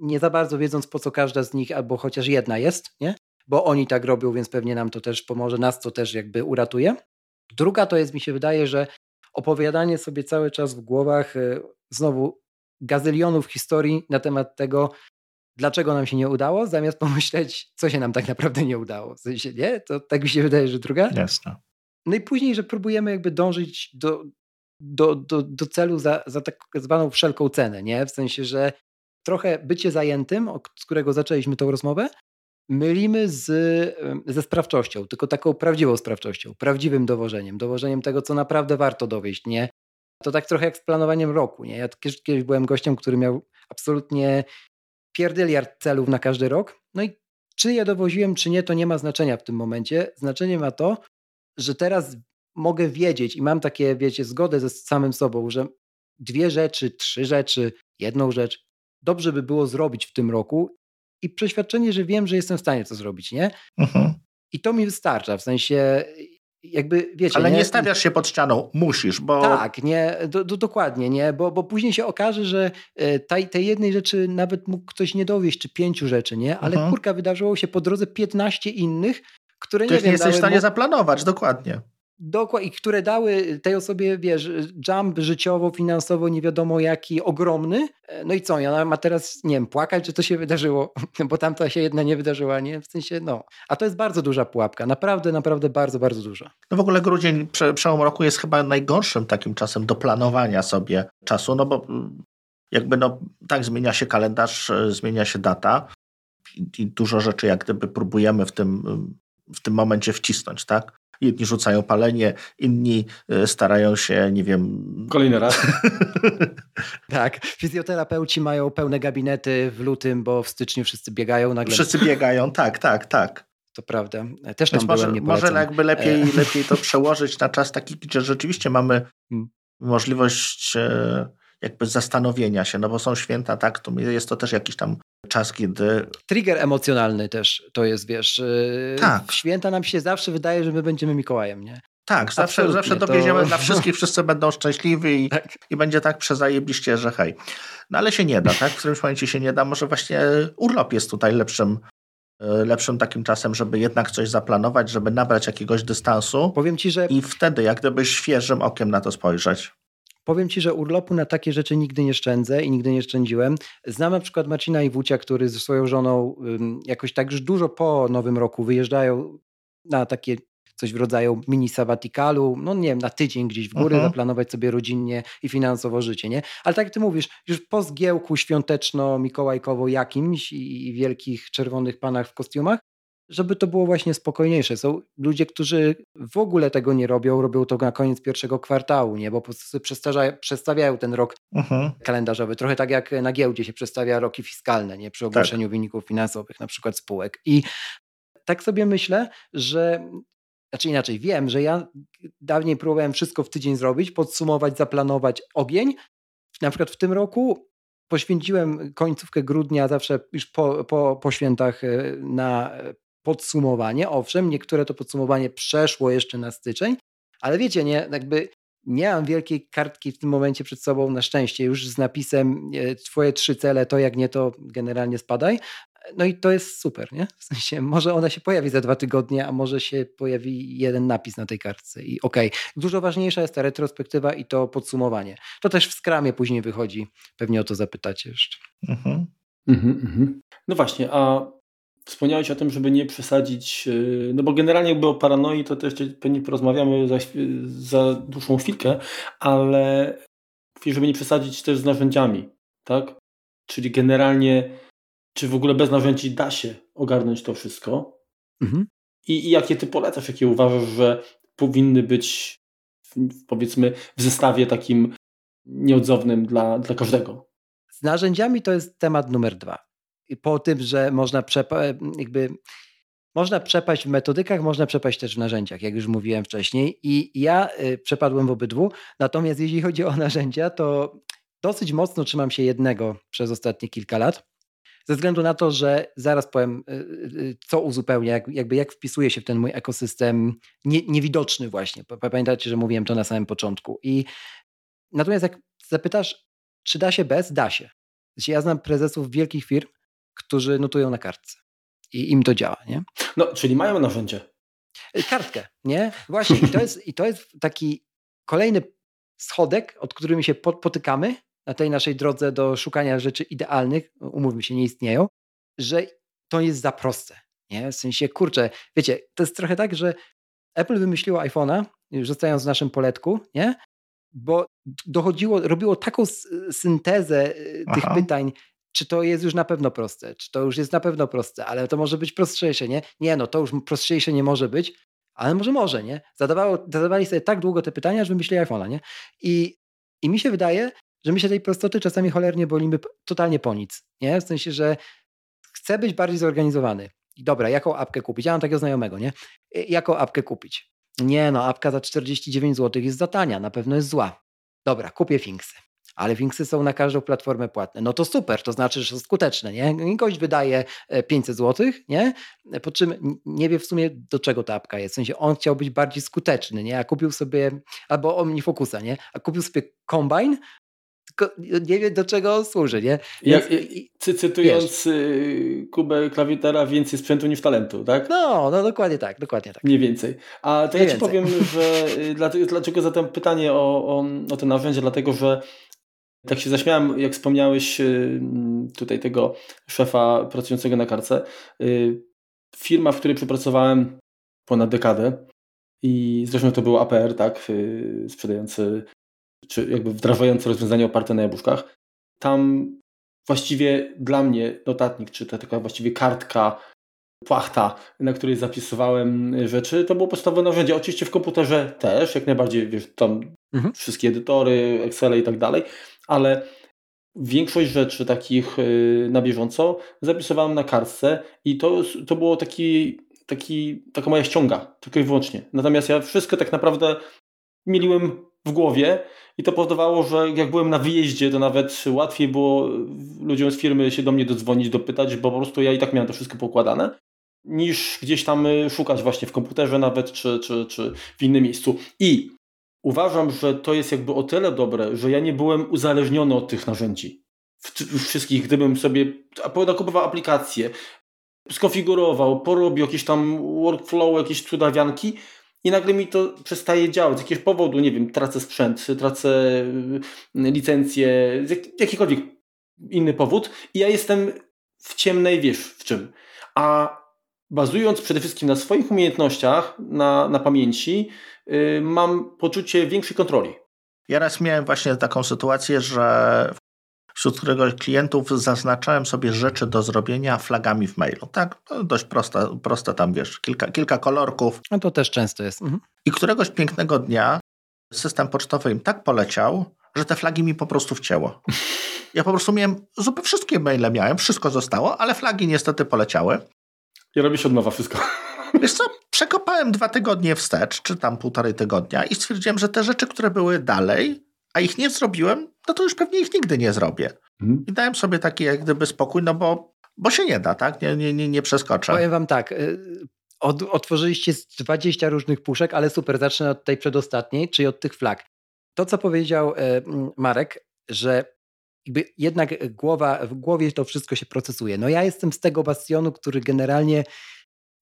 Speaker 2: nie za bardzo wiedząc po co każda z nich albo chociaż jedna jest, nie? bo oni tak robią, więc pewnie nam to też pomoże, nas to też jakby uratuje. Druga to jest, mi się wydaje, że opowiadanie sobie cały czas w głowach e, znowu gazylionów historii na temat tego, dlaczego nam się nie udało, zamiast pomyśleć, co się nam tak naprawdę nie udało. W sensie, nie? To tak mi się wydaje, że druga.
Speaker 3: Jasne.
Speaker 2: No i później, że próbujemy jakby dążyć do, do, do, do celu za, za tak zwaną wszelką cenę, nie? W sensie, że trochę bycie zajętym, z którego zaczęliśmy tą rozmowę, mylimy z, ze sprawczością, tylko taką prawdziwą sprawczością, prawdziwym dowożeniem, dowożeniem tego, co naprawdę warto dowieść, nie? To tak trochę jak z planowaniem roku, nie? Ja kiedyś byłem gościem, który miał absolutnie pierdyliard celów na każdy rok, no i czy je dowoziłem, czy nie, to nie ma znaczenia w tym momencie. Znaczenie ma to, że teraz mogę wiedzieć i mam takie, wiecie, zgodę ze samym sobą, że dwie rzeczy, trzy rzeczy, jedną rzecz dobrze by było zrobić w tym roku i przeświadczenie, że wiem, że jestem w stanie to zrobić, nie? Mhm. I to mi wystarcza, w sensie jakby, wiecie...
Speaker 3: Ale nie, nie stawiasz się pod ścianą, musisz, bo...
Speaker 2: Tak, nie, do, do, dokładnie, nie, bo, bo później się okaże, że e, tej, tej jednej rzeczy nawet mógł ktoś nie dowieść, czy pięciu rzeczy, nie? Ale mhm. kurka, wydarzyło się po drodze 15 innych, które nie, wiem,
Speaker 3: nie jesteś w stanie mu... zaplanować, dokładnie.
Speaker 2: Dokładnie, i które dały tej osobie, wiesz, jump życiowo, finansowo, nie wiadomo jaki, ogromny. E, no i co, ona ma teraz, nie wiem, płakać, że to się wydarzyło, bo tamta się jedna nie wydarzyła, nie? W sensie, no. A to jest bardzo duża pułapka, naprawdę, naprawdę bardzo, bardzo duża.
Speaker 3: No w ogóle grudzień, prze, przełom roku jest chyba najgorszym takim czasem do planowania sobie czasu, no bo mm, jakby no tak zmienia się kalendarz, e, zmienia się data i, i dużo rzeczy jak gdyby próbujemy w tym, w tym momencie wcisnąć, tak? Jedni rzucają palenie, inni e, starają się, nie wiem.
Speaker 1: Kolejny raz.
Speaker 2: tak. Fizjoterapeuci mają pełne gabinety w lutym, bo w styczniu wszyscy biegają nagle.
Speaker 3: Wszyscy biegają, tak, tak, tak.
Speaker 2: to prawda. Też tam
Speaker 3: może,
Speaker 2: byłem, nie
Speaker 3: Może jakby lepiej, e. lepiej to przełożyć na czas taki, gdzie rzeczywiście mamy hmm. możliwość e, jakby zastanowienia się, no bo są święta, tak, to jest to też jakiś tam czas, kiedy...
Speaker 2: Trigger emocjonalny też to jest, wiesz, e, tak. w święta nam się zawsze wydaje, że my będziemy Mikołajem, nie?
Speaker 3: Tak, zawsze, zawsze dowieziemy to... dla wszystkich, wszyscy będą szczęśliwi i, tak. i będzie tak przezajebiście, że hej. No ale się nie da, tak? W którymś momencie się nie da. Może właśnie urlop jest tutaj lepszym, e, lepszym takim czasem, żeby jednak coś zaplanować, żeby nabrać jakiegoś dystansu.
Speaker 2: Powiem ci, że.
Speaker 3: I wtedy, jak gdyby świeżym okiem na to spojrzeć.
Speaker 2: Powiem ci, że urlopu na takie rzeczy nigdy nie szczędzę i nigdy nie szczędziłem. Znam na przykład Marcina Iwucia, który ze swoją żoną jakoś tak już dużo po Nowym Roku wyjeżdżają na takie coś w rodzaju mini sabatikalu, no nie wiem, na tydzień gdzieś w góry, mhm. zaplanować sobie rodzinnie i finansowo życie, nie? Ale tak jak ty mówisz, już po zgiełku świąteczno-mikołajkowo jakimś i wielkich czerwonych panach w kostiumach, żeby to było właśnie spokojniejsze. Są ludzie, którzy w ogóle tego nie robią, robią to na koniec pierwszego kwartału, nie? bo po prostu przestawiają ten rok uh-huh. kalendarzowy. Trochę tak jak na giełdzie się przestawia roki fiskalne, nie? przy ogłoszeniu tak. wyników finansowych, na przykład spółek. I tak sobie myślę, że znaczy inaczej, wiem, że ja dawniej próbowałem wszystko w tydzień zrobić, podsumować, zaplanować ogień. Na przykład w tym roku poświęciłem końcówkę grudnia zawsze już po, po, po świętach e, na podsumowanie. Owszem, niektóre to podsumowanie przeszło jeszcze na styczeń, ale wiecie, nie, jakby nie mam wielkiej kartki w tym momencie przed sobą, na szczęście, już z napisem e, twoje trzy cele, to jak nie, to generalnie spadaj. No i to jest super, nie? W sensie, może ona się pojawi za dwa tygodnie, a może się pojawi jeden napis na tej kartce i okej. Okay. Dużo ważniejsza jest ta retrospektywa i to podsumowanie. To też w skramie później wychodzi. Pewnie o to zapytacie jeszcze. Mhm.
Speaker 1: Mhm, mhm. No właśnie, a wspomniałeś o tym, żeby nie przesadzić, y, no bo generalnie jakby o paranoi to też pewnie porozmawiamy za, za dłuższą chwilkę, ale żeby nie przesadzić też z narzędziami, tak? Czyli generalnie czy w ogóle bez narzędzi da się ogarnąć to wszystko? Mhm. I, I, jakie ty polecasz, jakie uważasz, że powinny być w, powiedzmy w zestawie takim nieodzownym dla, dla każdego?
Speaker 2: Z narzędziami to jest temat numer dwa. Po tym, że można jakby można przepaść w metodykach, można przepaść też w narzędziach, jak już mówiłem wcześniej. I ja y, przepadłem w obydwu. Natomiast jeśli chodzi o narzędzia, to dosyć mocno trzymam się jednego przez ostatnie kilka lat ze względu na to, że zaraz powiem, y, y, co uzupełnia, jak, jakby jak wpisuje się w ten mój ekosystem nie, niewidoczny właśnie. Pamiętacie, że mówiłem to na samym początku. I natomiast jak zapytasz, czy da się bez? Da się. Ja znam prezesów wielkich firm, którzy notują na kartce i im to działa, nie?
Speaker 1: No, czyli mają narzędzie.
Speaker 2: Y, kartkę, nie? Właśnie i to jest, i to jest taki kolejny schodek, od którymi się potykamy, na tej naszej drodze do szukania rzeczy idealnych, umówmy się, nie istnieją, że to jest za proste. Nie? W sensie, kurczę, wiecie, to jest trochę tak, że Apple wymyśliło iPhone'a, zostając w naszym poletku, nie? bo dochodziło, robiło taką syntezę y, tych Aha. pytań, czy to jest już na pewno proste, czy to już jest na pewno proste, ale to może być prostsze, nie? Nie, no to już prostsze nie może być, ale może może, nie? Zadawało, zadawali sobie tak długo te pytania, że wymyślili iPhone'a, nie? I, I mi się wydaje, że my się tej prostoty czasami cholernie bolimy totalnie po nic. Nie? W sensie, że chcę być bardziej zorganizowany. I dobra, jaką apkę kupić? Ja mam takiego znajomego, nie? Jaką apkę kupić? Nie no, apka za 49 zł jest za tania, na pewno jest zła. Dobra, kupię Finksy. Ale Finksy są na każdą platformę płatne. No to super, to znaczy, że są skuteczne, nie? Gość wydaje 500 zł, nie? Po czym nie wie w sumie do czego ta apka jest. W sensie on chciał być bardziej skuteczny, nie? A kupił sobie, albo OmniFocusa, nie? A kupił sobie Combine, tylko nie wiem do czego służy, nie?
Speaker 1: Jak, cytując wiesz. Y, Kubę Klawitera, więcej sprzętu niż talentu, tak?
Speaker 2: No, no dokładnie tak, dokładnie tak.
Speaker 1: Mniej więcej. A to Nie ja Ci powiem, że y, dlaczego zatem pytanie o, o, o te narzędzia, dlatego że tak się zaśmiałem, jak wspomniałeś y, tutaj tego szefa pracującego na karce. Firma, w której przepracowałem ponad dekadę i zresztą to był APR, tak, sprzedający czy jakby wdrażający rozwiązania oparte na jabłuszkach, tam właściwie dla mnie notatnik, czy ta taka właściwie kartka, płachta, na której zapisywałem rzeczy, to było podstawowe narzędzie. Oczywiście w komputerze też, jak najbardziej, wiesz, tam mhm. wszystkie edytory, Excel i tak dalej, ale większość rzeczy takich y, na bieżąco zapisywałem na kartce i to, to było taki taki, taka moja ściąga, tylko i wyłącznie. Natomiast ja wszystko tak naprawdę mieliłem w głowie i to powodowało, że jak byłem na wyjeździe, to nawet łatwiej było ludziom z firmy się do mnie dodzwonić, dopytać, bo po prostu ja i tak miałem to wszystko pokładane, niż gdzieś tam y, szukać właśnie w komputerze nawet, czy, czy, czy w innym miejscu. I uważam, że to jest jakby o tyle dobre, że ja nie byłem uzależniony od tych narzędzi. Wszystkich, gdybym sobie nakupował aplikację, skonfigurował, porobił jakieś tam workflow, jakieś cudawianki, i nagle mi to przestaje działać. Z jakiegoś powodu, nie wiem, tracę sprzęt, tracę y, licencję, z jakikolwiek inny powód i ja jestem w ciemnej, wiesz w czym. A bazując przede wszystkim na swoich umiejętnościach, na, na pamięci, yy, mam poczucie większej kontroli.
Speaker 3: Ja raz miałem właśnie taką sytuację, że wśród któregoś klientów zaznaczałem sobie rzeczy do zrobienia flagami w mailu. Tak, no dość prosta, prosta tam, wiesz, kilka, kilka kolorków.
Speaker 2: No to też często jest. Mhm.
Speaker 3: I któregoś pięknego dnia system pocztowy im tak poleciał, że te flagi mi po prostu wcięło. Ja po prostu miałem, zupełnie wszystkie maile miałem, wszystko zostało, ale flagi niestety poleciały.
Speaker 1: I robi się od nowa wszystko.
Speaker 3: Wiesz co, przekopałem dwa tygodnie wstecz, czy tam półtorej tygodnia i stwierdziłem, że te rzeczy, które były dalej, a ich nie zrobiłem, no to już pewnie ich nigdy nie zrobię. Mhm. I dałem sobie taki jak gdyby spokój, no bo, bo się nie da, tak? Nie, nie, nie, nie przeskoczę.
Speaker 2: Powiem wam tak, y, od, otworzyliście 20 różnych puszek, ale super, zacznę od tej przedostatniej, czyli od tych flag. To, co powiedział y, Marek, że jakby jednak głowa, w głowie to wszystko się procesuje. No ja jestem z tego bastionu, który generalnie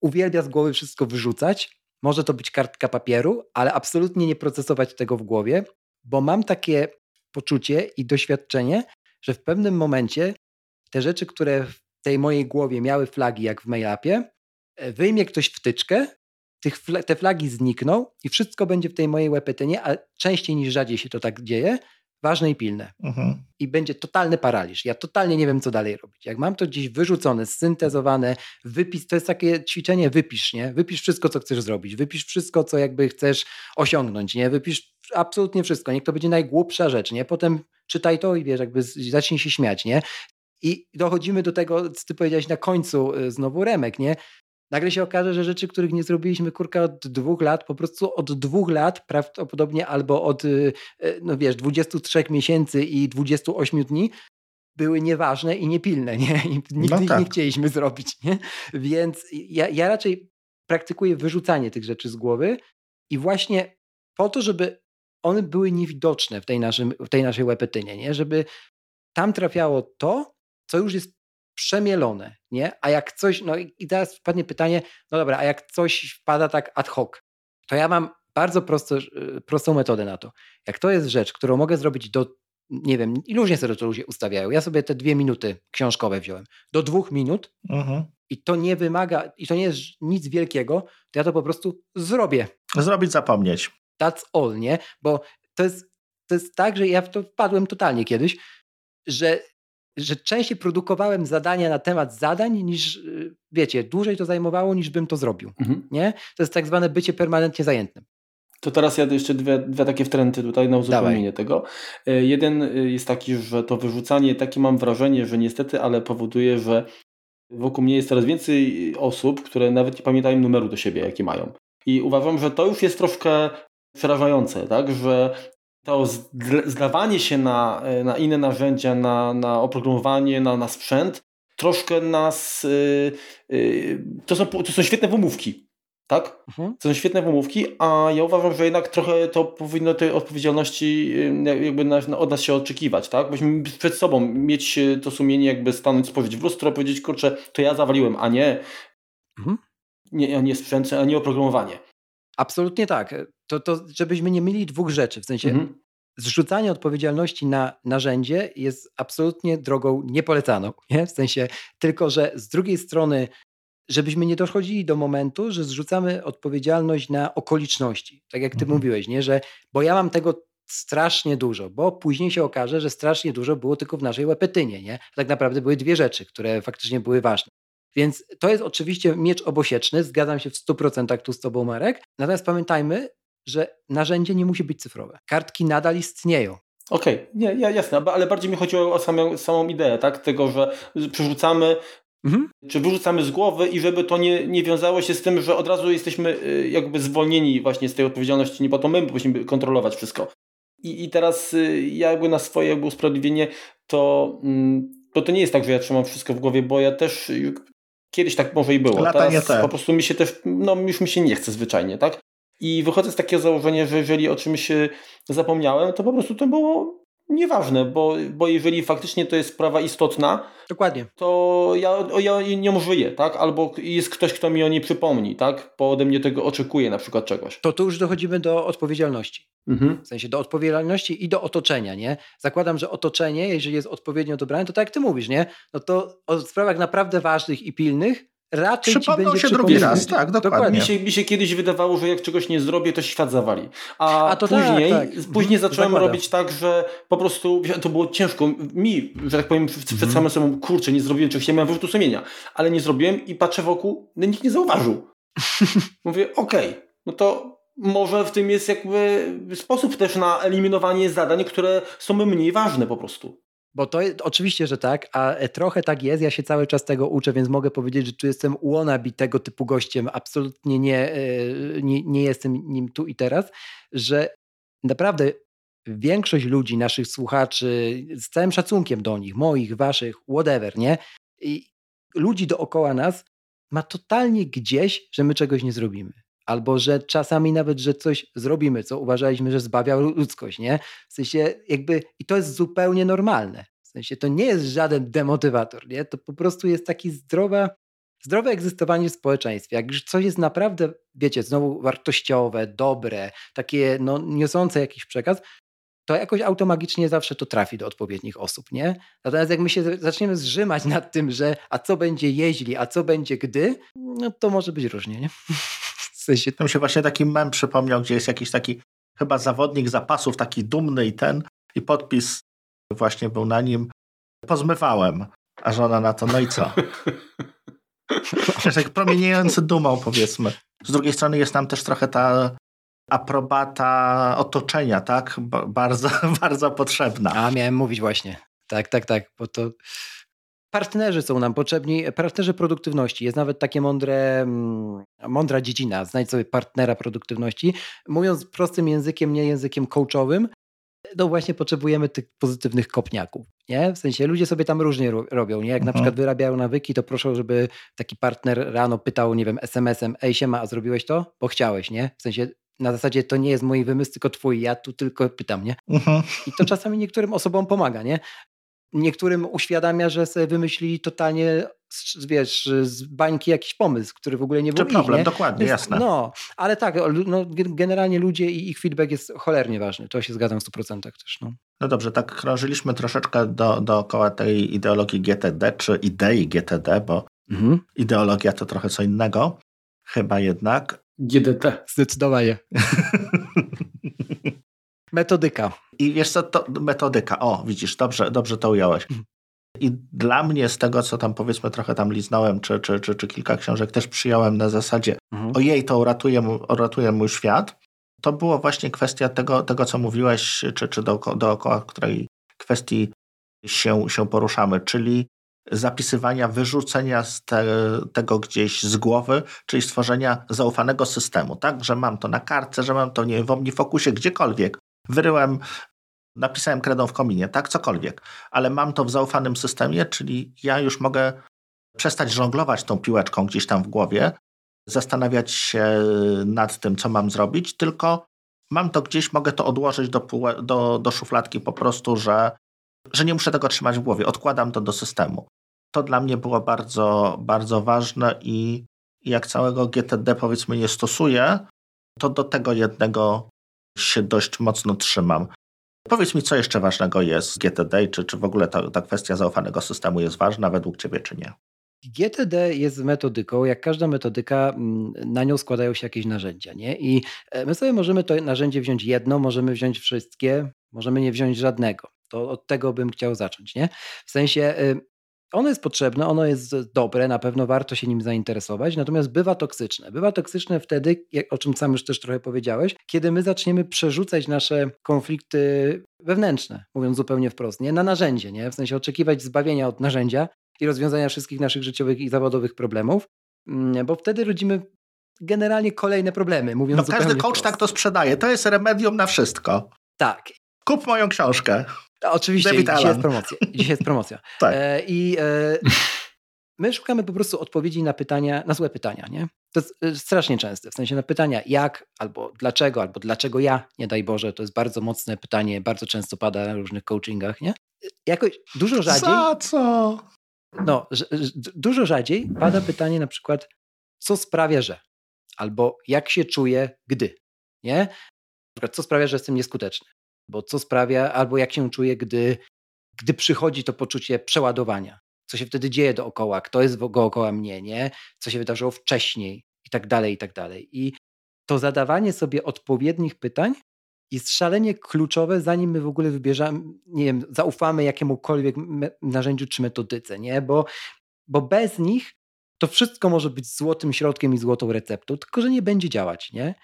Speaker 2: uwielbia z głowy wszystko wyrzucać. Może to być kartka papieru, ale absolutnie nie procesować tego w głowie bo mam takie poczucie i doświadczenie, że w pewnym momencie te rzeczy, które w tej mojej głowie miały flagi, jak w mailapie, e, wyjmie ktoś wtyczkę, tych, te flagi znikną i wszystko będzie w tej mojej łepetynie, a częściej niż rzadziej się to tak dzieje, ważne i pilne. Mhm. I będzie totalny paraliż. Ja totalnie nie wiem, co dalej robić. Jak mam to gdzieś wyrzucone, syntezowane, wypis, to jest takie ćwiczenie, wypisz, nie? Wypisz wszystko, co chcesz zrobić, wypisz wszystko, co jakby chcesz osiągnąć, nie? Wypisz absolutnie wszystko. Niech to będzie najgłupsza rzecz, nie? Potem czytaj to i wiesz, jakby zacznij się śmiać, nie? I dochodzimy do tego, co ty powiedziałeś na końcu, y, znowu Remek, nie? Nagle się okaże, że rzeczy, których nie zrobiliśmy kurka od dwóch lat, po prostu od dwóch lat prawdopodobnie albo od, y, y, no wiesz, 23 miesięcy i 28 dni były nieważne i niepilne, nie? I nigdy no tak. ich nie chcieliśmy zrobić, nie? Więc ja, ja raczej praktykuję wyrzucanie tych rzeczy z głowy i właśnie po to, żeby one były niewidoczne w tej, naszym, w tej naszej łepetynie, nie? Żeby tam trafiało to, co już jest przemielone, nie? A jak coś, no i teraz wpadnie pytanie, no dobra, a jak coś wpada tak ad hoc, to ja mam bardzo prosto, y, prostą metodę na to. Jak to jest rzecz, którą mogę zrobić do, nie wiem, i różnie sobie to ludzie ustawiają. Ja sobie te dwie minuty książkowe wziąłem. Do dwóch minut mhm. i to nie wymaga, i to nie jest nic wielkiego, to ja to po prostu zrobię.
Speaker 3: Zrobić, zapomnieć.
Speaker 2: That's all, nie? Bo to jest, to jest tak, że ja w to wpadłem totalnie kiedyś, że że częściej produkowałem zadania na temat zadań niż, y, wiecie, dłużej to zajmowało niż bym to zrobił. Mhm. Nie? To jest tak zwane bycie permanentnie zajętym.
Speaker 1: To teraz ja jeszcze dwie, dwie takie wtręty tutaj na uzupełnienie Dawaj. tego. E, jeden y, jest taki, że to wyrzucanie, takie mam wrażenie, że niestety, ale powoduje, że wokół mnie jest coraz więcej osób, które nawet nie pamiętają numeru do siebie, jaki mają. I uważam, że to już jest troszkę przerażające, tak? że to zdawanie się na, e, na inne narzędzia, na, na oprogramowanie, na, na sprzęt, troszkę nas. Yy, yy, to, są, to są świetne wymówki. Tak? Mhm. To są świetne wymówki, a ja uważam, że jednak trochę to powinno tej odpowiedzialności jakby na, na, od nas się oczekiwać, tak? Byśmy przed sobą mieć to sumienie, jakby stanąć, spojrzeć w lustro, powiedzieć, kurczę, to ja zawaliłem, a nie, mhm. nie, a nie sprzęt, a nie oprogramowanie.
Speaker 2: Absolutnie tak. To, to żebyśmy nie mieli dwóch rzeczy. W sensie mhm. zrzucanie odpowiedzialności na narzędzie jest absolutnie drogą niepolecaną. Nie? W sensie tylko, że z drugiej strony żebyśmy nie dochodzili do momentu, że zrzucamy odpowiedzialność na okoliczności. Tak jak ty mhm. mówiłeś, nie? że bo ja mam tego strasznie dużo, bo później się okaże, że strasznie dużo było tylko w naszej łepetynie. Nie? Tak naprawdę były dwie rzeczy, które faktycznie były ważne. Więc to jest oczywiście miecz obosieczny, zgadzam się w 100% tu z Tobą, Marek. Natomiast pamiętajmy, że narzędzie nie musi być cyfrowe. Kartki nadal istnieją.
Speaker 1: Okej, okay. nie, jasne, ale bardziej mi chodziło o samą, samą ideę, tak? Tego, że przerzucamy Mhm. Czy wyrzucamy z głowy i żeby to nie, nie wiązało się z tym, że od razu jesteśmy y, jakby zwolnieni właśnie z tej odpowiedzialności, nie po to my musimy kontrolować wszystko. I, i teraz y, ja jakby na swoje jakby usprawiedliwienie to, mm, to to nie jest tak, że ja trzymam wszystko w głowie, bo ja też kiedyś tak może i było.
Speaker 3: Lata Teraz
Speaker 1: po prostu mi się też, no już mi się nie chce zwyczajnie, tak? I wychodzę z takiego założenia, że jeżeli o czymś zapomniałem, to po prostu to było Nieważne, bo, bo jeżeli faktycznie to jest sprawa istotna,
Speaker 2: Dokładnie.
Speaker 1: to ja, ja nią żyję, tak? Albo jest ktoś, kto mi o niej przypomni, tak? Bo ode mnie tego oczekuje na przykład czegoś.
Speaker 2: To tu już dochodzimy do odpowiedzialności. Mhm. W sensie do odpowiedzialności i do otoczenia, nie? Zakładam, że otoczenie, jeżeli jest odpowiednio dobrane, to tak jak ty mówisz, nie? No to o sprawach naprawdę ważnych i pilnych raczej
Speaker 3: Przypomną się drugi raz, tak, dokładnie. dokładnie.
Speaker 1: Mi, się, mi się kiedyś wydawało, że jak czegoś nie zrobię, to świat zawali. A, A to później, tak, tak. później zacząłem Zakładam. robić tak, że po prostu to było ciężko mi, że tak powiem, przed mhm. samym sobą, kurczę, nie zrobiłem czegoś, ja miałem wyrzutu sumienia, ale nie zrobiłem i patrzę wokół, no nikt nie zauważył. Mówię, okej, okay, no to może w tym jest jakby sposób też na eliminowanie zadań, które są mniej ważne po prostu.
Speaker 2: Bo to oczywiście, że tak, a e, trochę tak jest. Ja się cały czas tego uczę, więc mogę powiedzieć, że tu jestem wannabe tego typu gościem. Absolutnie nie, e, nie, nie jestem nim tu i teraz, że naprawdę większość ludzi, naszych słuchaczy, z całym szacunkiem do nich, moich, waszych, whatever, nie? I ludzi dookoła nas ma totalnie gdzieś, że my czegoś nie zrobimy albo że czasami nawet, że coś zrobimy, co uważaliśmy, że zbawia ludzkość, nie? W sensie jakby, i to jest zupełnie normalne. W sensie to nie jest żaden demotywator, nie? To po prostu jest taki zdrowa, zdrowe egzystowanie w społeczeństwie. Jak coś jest naprawdę, wiecie, znowu wartościowe, dobre, takie no, niosące jakiś przekaz, to jakoś automagicznie zawsze to trafi do odpowiednich osób, nie? Natomiast jak my się zaczniemy zrzymać nad tym, że a co będzie jeśli, a co będzie gdy, no to może być różnie, nie?
Speaker 3: Sensie... To mi się właśnie taki mem przypomniał, gdzie jest jakiś taki chyba zawodnik zapasów, taki dumny i ten, i podpis właśnie był na nim, pozmywałem, a żona na to, no i co? Przecież tak promieniejący dumą, powiedzmy. Z drugiej strony jest nam też trochę ta aprobata otoczenia, tak? bardzo, bardzo potrzebna.
Speaker 2: A, miałem mówić właśnie. Tak, tak, tak, bo to Partnerzy są nam potrzebni, partnerzy produktywności. Jest nawet takie mądre, mm, mądra dziedzina, znajdź sobie partnera produktywności. Mówiąc prostym językiem, nie językiem coachowym, no właśnie potrzebujemy tych pozytywnych kopniaków. Nie? W sensie ludzie sobie tam różnie robią. Nie? Jak mhm. na przykład wyrabiają nawyki, to proszę, żeby taki partner rano pytał, nie wiem, SMS-em, ej siema, a zrobiłeś to? Bo chciałeś, nie? W sensie na zasadzie to nie jest mój wymysł, tylko twój, ja tu tylko pytam, nie? Mhm. I to czasami niektórym osobom pomaga, nie? Niektórym uświadamia, że sobie wymyślili totalnie wiesz, z bańki jakiś pomysł, który w ogóle nie był
Speaker 3: problem,
Speaker 2: nie?
Speaker 3: dokładnie,
Speaker 2: Jest,
Speaker 3: jasne.
Speaker 2: No, ale tak, no, generalnie ludzie i ich feedback jest cholernie ważny. To się zgadzam w 100% też. No.
Speaker 3: no dobrze, tak krążyliśmy troszeczkę do, dookoła tej ideologii GTD, czy idei GTD, bo mhm. ideologia to trochę co innego. Chyba jednak.
Speaker 1: GDT.
Speaker 2: Zdecydowanie. Metodyka.
Speaker 3: I wiesz co, to metodyka. O, widzisz, dobrze, dobrze to ująłeś. Mhm. I dla mnie z tego, co tam powiedzmy trochę tam liznąłem, czy, czy, czy, czy kilka książek też przyjąłem na zasadzie mhm. ojej, to uratuje, uratuje mój świat, to było właśnie kwestia tego, tego co mówiłeś, czy, czy dookoła, dookoła której kwestii się, się poruszamy, czyli zapisywania, wyrzucenia z te, tego gdzieś z głowy, czyli stworzenia zaufanego systemu, tak, że mam to na kartce, że mam to nie wiem, w OmniFocusie, gdziekolwiek, wyryłem, napisałem kredą w kominie, tak, cokolwiek, ale mam to w zaufanym systemie, czyli ja już mogę przestać żonglować tą piłeczką gdzieś tam w głowie, zastanawiać się nad tym, co mam zrobić, tylko mam to gdzieś, mogę to odłożyć do, do, do szufladki po prostu, że, że nie muszę tego trzymać w głowie, odkładam to do systemu. To dla mnie było bardzo, bardzo ważne i jak całego GTD powiedzmy nie stosuję, to do tego jednego się dość mocno trzymam. Powiedz mi, co jeszcze ważnego jest z GTD, czy, czy w ogóle ta, ta kwestia zaufanego systemu jest ważna według Ciebie, czy nie?
Speaker 2: GTD jest metodyką, jak każda metodyka, mm, na nią składają się jakieś narzędzia. Nie? I e, my sobie możemy to narzędzie wziąć jedno, możemy wziąć wszystkie, możemy nie wziąć żadnego. To od tego bym chciał zacząć. Nie? W sensie y, ono jest potrzebne, ono jest dobre, na pewno warto się nim zainteresować, natomiast bywa toksyczne. Bywa toksyczne wtedy, o czym sam już też trochę powiedziałeś, kiedy my zaczniemy przerzucać nasze konflikty wewnętrzne, mówiąc zupełnie wprost, nie? na narzędzie, nie? w sensie oczekiwać zbawienia od narzędzia i rozwiązania wszystkich naszych życiowych i zawodowych problemów, mm, bo wtedy rodzimy generalnie kolejne problemy. Mówiąc
Speaker 3: no, każdy coach tak to sprzedaje. To jest remedium na wszystko.
Speaker 2: Tak.
Speaker 3: Kup moją książkę.
Speaker 2: Oczywiście, David dzisiaj jest promocja. Dzisiaj jest promocja.
Speaker 3: tak. E,
Speaker 2: I e, my szukamy po prostu odpowiedzi na pytania, na złe pytania, nie? To jest e, strasznie częste, w sensie na pytania jak, albo dlaczego, albo dlaczego ja, nie daj Boże, to jest bardzo mocne pytanie, bardzo często pada na różnych coachingach, nie? Jakoś dużo rzadziej...
Speaker 3: Za co?
Speaker 2: No, dużo rzadziej pada pytanie na przykład, co sprawia, że? Albo jak się czuję, gdy, nie? Na przykład, co sprawia, że jestem nieskuteczny? Bo co sprawia, albo jak się czuję, gdy, gdy przychodzi to poczucie przeładowania? Co się wtedy dzieje dookoła? Kto jest dookoła mnie, nie? Co się wydarzyło wcześniej? I tak dalej, i tak dalej. I to zadawanie sobie odpowiednich pytań jest szalenie kluczowe, zanim my w ogóle wybierzemy, nie wiem, zaufamy jakiemukolwiek narzędziu czy metodyce, nie? Bo, bo bez nich to wszystko może być złotym środkiem i złotą receptą, tylko że nie będzie działać, nie?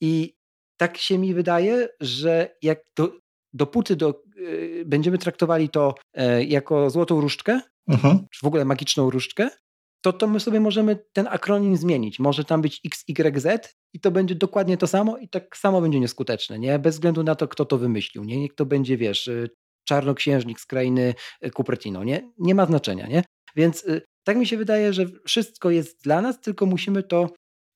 Speaker 2: I tak się mi wydaje, że jak do, dopóty do, yy, będziemy traktowali to yy, jako złotą różdżkę, mhm. czy w ogóle magiczną różdżkę, to, to my sobie możemy ten akronim zmienić. Może tam być XYZ i to będzie dokładnie to samo i tak samo będzie nieskuteczne, nie? Bez względu na to, kto to wymyślił, nie? Niech to będzie, wiesz, y, czarnoksiężnik z krainy y, Cupertino, nie? Nie ma znaczenia, nie? Więc y, tak mi się wydaje, że wszystko jest dla nas, tylko musimy to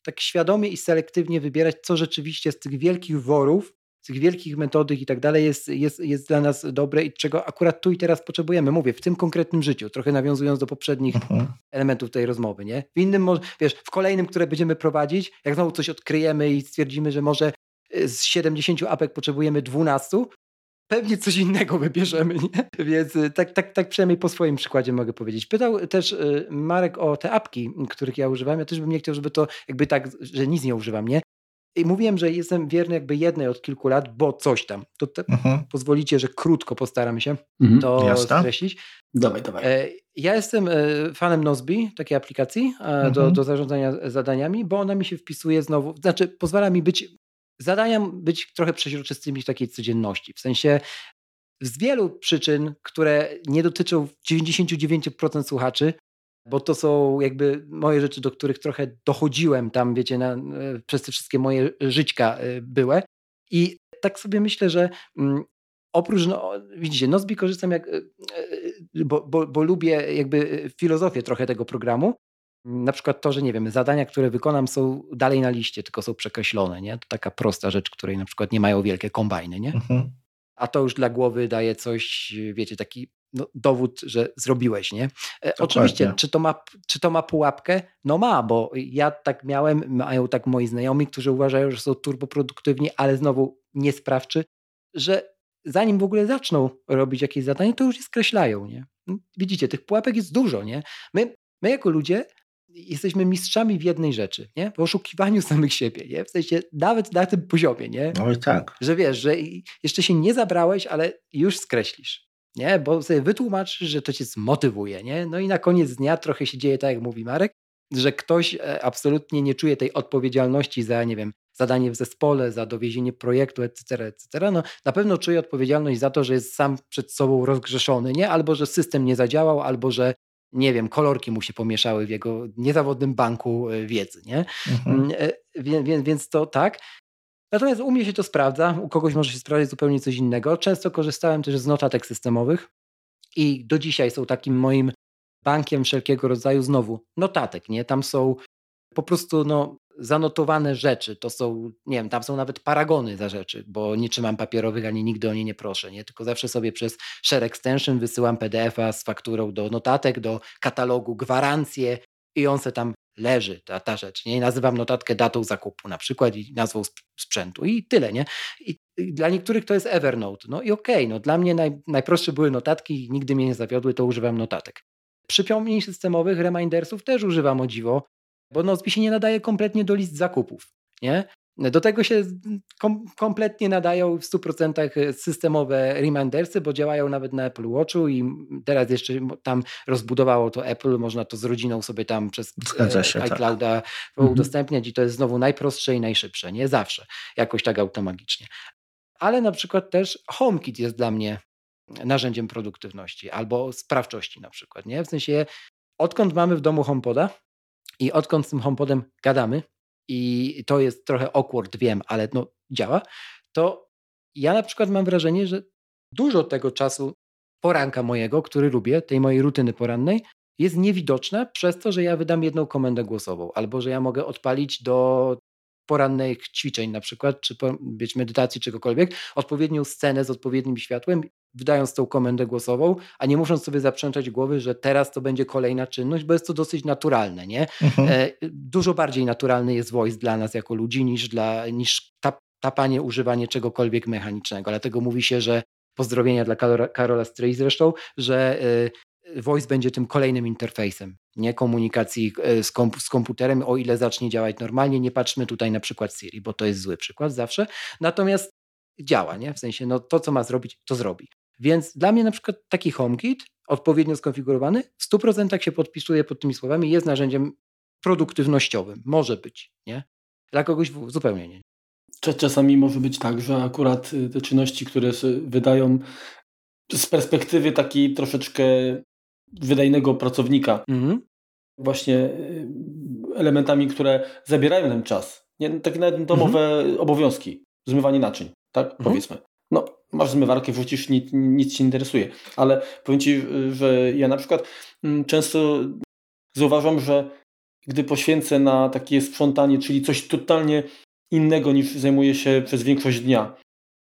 Speaker 2: tak świadomie i selektywnie wybierać, co rzeczywiście z tych wielkich worów, z tych wielkich metodyk i tak dalej jest, jest, jest dla nas dobre i czego akurat tu i teraz potrzebujemy. Mówię, w tym konkretnym życiu, trochę nawiązując do poprzednich mhm. elementów tej rozmowy, nie? W innym, wiesz, w kolejnym, które będziemy prowadzić, jak znowu coś odkryjemy i stwierdzimy, że może y, z 70 apek potrzebujemy 12, pewnie coś innego wybierzemy, nie? Więc y, tak, tak, tak przynajmniej po swoim przykładzie mogę powiedzieć. Pytał też y, Marek o te apki, których ja używam. Ja też bym nie chciał, żeby to jakby tak, że nic nie używam, nie? I mówiłem, że jestem wierny jakby jednej od kilku lat, bo coś tam. To te, mhm. pozwolicie, że krótko postaram się mhm. to Jasne. skreślić.
Speaker 1: Dawaj, dawaj. E,
Speaker 2: ja jestem e, fanem Nozbi, takiej aplikacji e, mhm. do, do zarządzania zadaniami, bo ona mi się wpisuje znowu, znaczy pozwala mi być zadaniom być trochę przeźroczystymi w takiej codzienności. W sensie z wielu przyczyn, które nie dotyczą 99% słuchaczy, bo to są jakby moje rzeczy, do których trochę dochodziłem tam, wiecie, na, przez te wszystkie moje żyćka e, były. I tak sobie myślę, że mm, oprócz, no, widzicie, Nozbi korzystam jak, e, e, bo, bo, bo lubię jakby filozofię trochę tego programu, na przykład to, że nie wiem, zadania, które wykonam są dalej na liście, tylko są przekreślone, nie? To taka prosta rzecz, której na przykład nie mają wielkie kombajny, nie? Mhm. A to już dla głowy daje coś, wiecie, taki no, dowód, że zrobiłeś, nie? E, oczywiście, czy to, ma, czy to ma pułapkę? No ma, bo ja tak miałem, mają tak moi znajomi, którzy uważają, że są turboproduktywni, ale znowu niesprawczy, że zanim w ogóle zaczną robić jakieś zadanie, to już je skreślają, nie? Widzicie, tych pułapek jest dużo, nie? My, my jako ludzie jesteśmy mistrzami w jednej rzeczy, nie? W oszukiwaniu samych siebie, nie? W sensie nawet na tym poziomie, nie?
Speaker 3: No i tak.
Speaker 2: Że wiesz, że jeszcze się nie zabrałeś, ale już skreślisz, nie? Bo sobie wytłumaczysz, że to cię zmotywuje, nie? No i na koniec dnia trochę się dzieje tak, jak mówi Marek, że ktoś e, absolutnie nie czuje tej odpowiedzialności za, nie wiem, zadanie w zespole, za dowiezienie projektu, etc., etc., no na pewno czuje odpowiedzialność za to, że jest sam przed sobą rozgrzeszony, nie? Albo, że system nie zadziałał, albo, że nie wiem, kolorki mu się pomieszały w jego niezawodnym banku e, wiedzy, nie? Mhm. Mm, e, więc, więc to tak. Natomiast u mnie się to sprawdza, u kogoś może się sprawdzić zupełnie coś innego. Często korzystałem też z notatek systemowych i do dzisiaj są takim moim bankiem wszelkiego rodzaju znowu notatek, nie? Tam są po prostu no, zanotowane rzeczy, to są, nie wiem, tam są nawet paragony za rzeczy, bo nie trzymam papierowych, ani nigdy o nie nie proszę, nie? Tylko zawsze sobie przez share extension wysyłam PDF-a z fakturą do notatek, do katalogu, gwarancję i on se tam leży, ta, ta rzecz, nie? I nazywam notatkę datą zakupu na przykład i nazwą sprzętu i tyle, nie? I, dla niektórych to jest Evernote, no i okej, okay, no dla mnie naj, najprostsze były notatki i nigdy mnie nie zawiodły, to używam notatek. Przypomnień systemowych, remindersów też używam o dziwo, bo Nozbi się nie nadaje kompletnie do list zakupów. Nie? Do tego się kom kompletnie nadają w 100% systemowe remindersy, bo działają nawet na Apple Watchu i teraz jeszcze tam rozbudowało to Apple, można to z rodziną sobie tam przez e, się, tak. iClouda tak. udostępniać i to jest znowu najprostsze i najszybsze, nie zawsze, jakoś tak automagicznie. Ale na przykład też HomeKit jest dla mnie narzędziem produktywności albo sprawczości na przykład, nie? W sensie odkąd mamy w domu HomePoda i odkąd z tym HomePodem gadamy i to jest trochę awkward, wiem, ale no działa, to ja na przykład mam wrażenie, że dużo tego czasu poranka mojego, który lubię, tej mojej rutyny porannej, jest niewidoczne przez to, że ja wydam jedną komendę głosową, albo że ja mogę odpalić do porannych ćwiczeń na przykład, czy być medytacji, czegokolwiek, odpowiednią scenę z odpowiednim światłem, wydając tą komendę głosową, a nie musząc sobie zaprzęczać głowy, że teraz to będzie kolejna czynność, bo jest to dosyć naturalne, nie? Mhm. E, dużo bardziej naturalny jest voice dla nas jako ludzi niż, dla, niż tap, tapanie, używanie czegokolwiek mechanicznego. Dlatego mówi się, że pozdrowienia dla Karola Stray zresztą, że e, voice będzie tym kolejnym interfejsem, nie komunikacji e, z, komp z, komputerem, o ile zacznie działać normalnie. Nie patrzmy tutaj na przykład Siri, bo to jest zły przykład zawsze. Natomiast działa, nie? W sensie, no to, co ma zrobić, to zrobi. Więc dla mnie na przykład taki HomeKit, odpowiednio skonfigurowany, w 100% się podpisuje pod tymi słowami, jest narzędziem produktywnościowym. Może być, nie? Dla kogoś zupełnie nie.
Speaker 1: Czasami może być tak, że akurat y, te czynności, które wydają z perspektywy takiej troszeczkę wydajnego pracownika, mhm. właśnie y, elementami, które zabierają ten czas. Nie, takie nawet domowe mhm. obowiązki, zmywanie naczyń, tak? Mhm. Powiedzmy. No, masz zmywarkę, wrzucisz, nic, nic Cię interesuje. Ale powiem Ci, że ja na przykład mm, często zauważam, że gdy poświęcę na takie sprzątanie, czyli coś totalnie innego niż zajmuję się przez większość dnia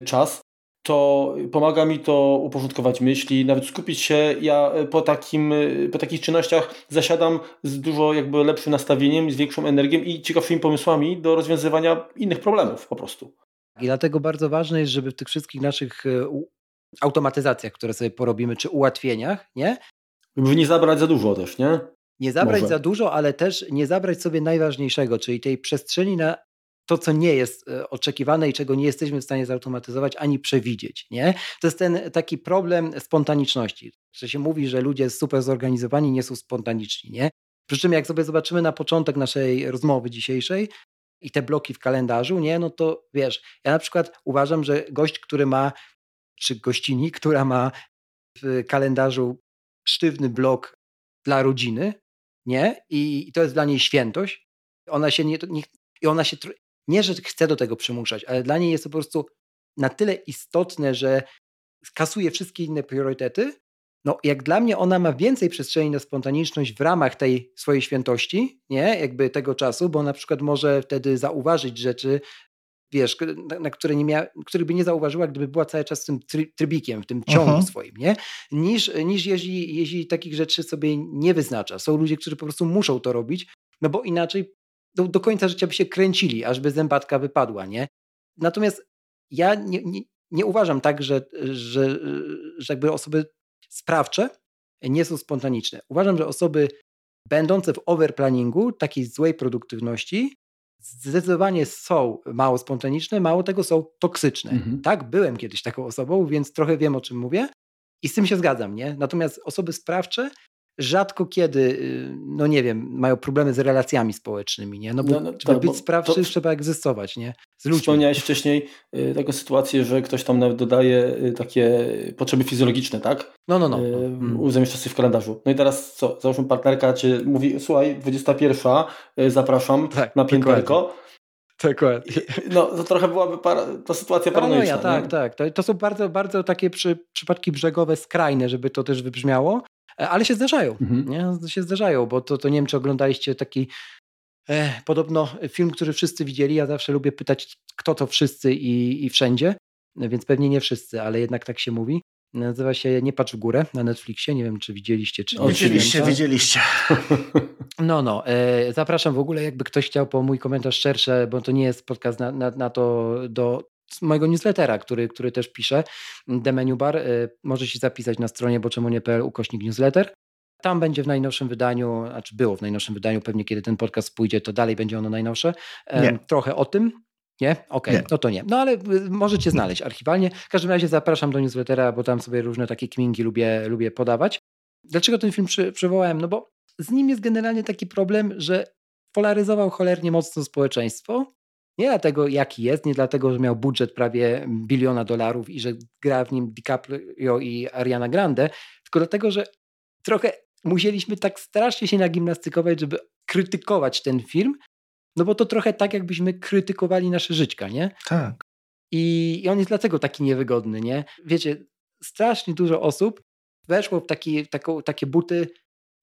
Speaker 1: czas, to pomaga mi to uporządkować myśli, nawet skupić się. Ja po, takim, po takich czynnościach zasiadam z dużo jakby lepszym nastawieniem, z większą energią i ciekawszymi pomysłami do rozwiązywania innych problemów po prostu.
Speaker 2: I dlatego bardzo ważne jest, żeby w tych wszystkich naszych e, automatyzacjach, które sobie porobimy, czy ułatwieniach, nie?
Speaker 1: Żeby nie zabrać za dużo też, nie?
Speaker 2: Nie zabrać Może. za dużo, ale też nie zabrać sobie najważniejszego, czyli tej przestrzeni na to, co nie jest e, oczekiwane i czego nie jesteśmy w stanie zautomatyzować ani przewidzieć. Nie? To jest ten taki problem spontaniczności, że się mówi, że ludzie super zorganizowani nie są spontaniczni. Nie? Przy czym jak sobie zobaczymy na początek naszej rozmowy dzisiejszej, i te bloki w kalendarzu, nie, no to wiesz, ja na przykład uważam, że gość, który ma, czy gościni, która ma w kalendarzu sztywny blok dla rodziny, nie, i, i to jest dla niej świętość, ona się nie, nie, i ona się, nie, że chce do tego przymuszać, ale dla niej jest to po prostu na tyle istotne, że kasuje wszystkie inne priorytety, no jak dla mnie ona ma więcej przestrzeni na spontaniczność w ramach tej swojej świętości, nie, jakby tego czasu, bo na przykład może wtedy zauważyć rzeczy, wiesz, na, na które nie miała, których by nie zauważyła, gdyby była cały czas tym trybikiem, w tym ciągu Aha. swoim, nie? Niż, niż jeśli, jeśli takich rzeczy sobie nie wyznacza. Są ludzie, którzy po prostu muszą to robić, no bo inaczej do, do końca życia by się kręcili, aż by zębatka wypadła, nie? Natomiast ja nie, nie, nie uważam tak, że, że, że jakby osoby sprawcze nie są spontaniczne. Uważam, że osoby będące w overplanningu, takiej złej produktywności, zdecydowanie są mało spontaniczne, mało tego są toksyczne. Mhm. Tak, byłem kiedyś taką osobą, więc trochę wiem o czym mówię i z tym się zgadzam, nie? Natomiast osoby sprawcze rzadko kiedy, y, no nie wiem, mają problemy z relacjami społecznymi, nie? No bo no, no, żeby tak, być sprawczy, trzeba egzystować, nie?
Speaker 1: Z ludźmi. Wspomniałeś wcześniej y, taką sytuację, że ktoś tam nawet dodaje y, takie potrzeby fizjologiczne, tak?
Speaker 2: No, no, no.
Speaker 1: Y, mm. Zamieszcza sobie w kalendarzu. No i teraz co? Załóżmy partnerka cię mówi, słuchaj, 21, y, zapraszam tak, na pięterko.
Speaker 2: Dokładnie.
Speaker 1: No, to trochę byłaby para, to sytuacja paranoiczna.
Speaker 2: No, ja, tak, tak. To, to, są bardzo, bardzo takie przy, przypadki brzegowe, skrajne, żeby to też wybrzmiało. Ale się zdarzają, mhm. nie? się zdarzają, bo to, to nie wiem, czy oglądaliście taki e, podobno film, który wszyscy widzieli, ja zawsze lubię pytać, kto to wszyscy i, i wszędzie, więc pewnie nie wszyscy, ale jednak tak się mówi. Nazywa się Nie patrz w górę na Netflixie. Nie wiem, czy widzieliście, czy
Speaker 3: nie. Widzieliście, widzieliście.
Speaker 2: No, no. E, zapraszam w ogóle, jakby ktoś chciał po mój komentarz szerszy, bo to nie jest podcast na, na, na to do z mojego newslettera, który, który też piszę, The Menu Bar. Y, Możesz się zapisać na stronie boczemunie.pl ukośnik newsletter. Tam będzie w najnowszym wydaniu, znaczy było w najnowszym wydaniu, pewnie kiedy ten podcast pójdzie, to dalej będzie ono najnowsze. Nie. Trochę o tym. Nie? Okej, okay. no to nie. No ale y, możecie znaleźć archiwalnie. W każdym razie zapraszam do newslettera, bo tam sobie różne takie kmingi lubię, lubię podawać. Dlaczego ten film przy, przywołałem? No bo z nim jest generalnie taki problem, że polaryzował cholernie mocno społeczeństwo Nie dlatego, jaki jest, nie dlatego, że miał budżet prawie biliona dolarów i że gra w nim DiCaprio i Ariana Grande, tylko dlatego, że trochę musieliśmy tak strasznie się nagimnastykować, żeby krytykować ten film, no bo to trochę tak, jakbyśmy krytykowali nasze żyćka, nie?
Speaker 3: Tak.
Speaker 2: I, I on jest dlatego taki niewygodny, nie? Wiecie, strasznie dużo osób weszło w taki, taką, takie buty,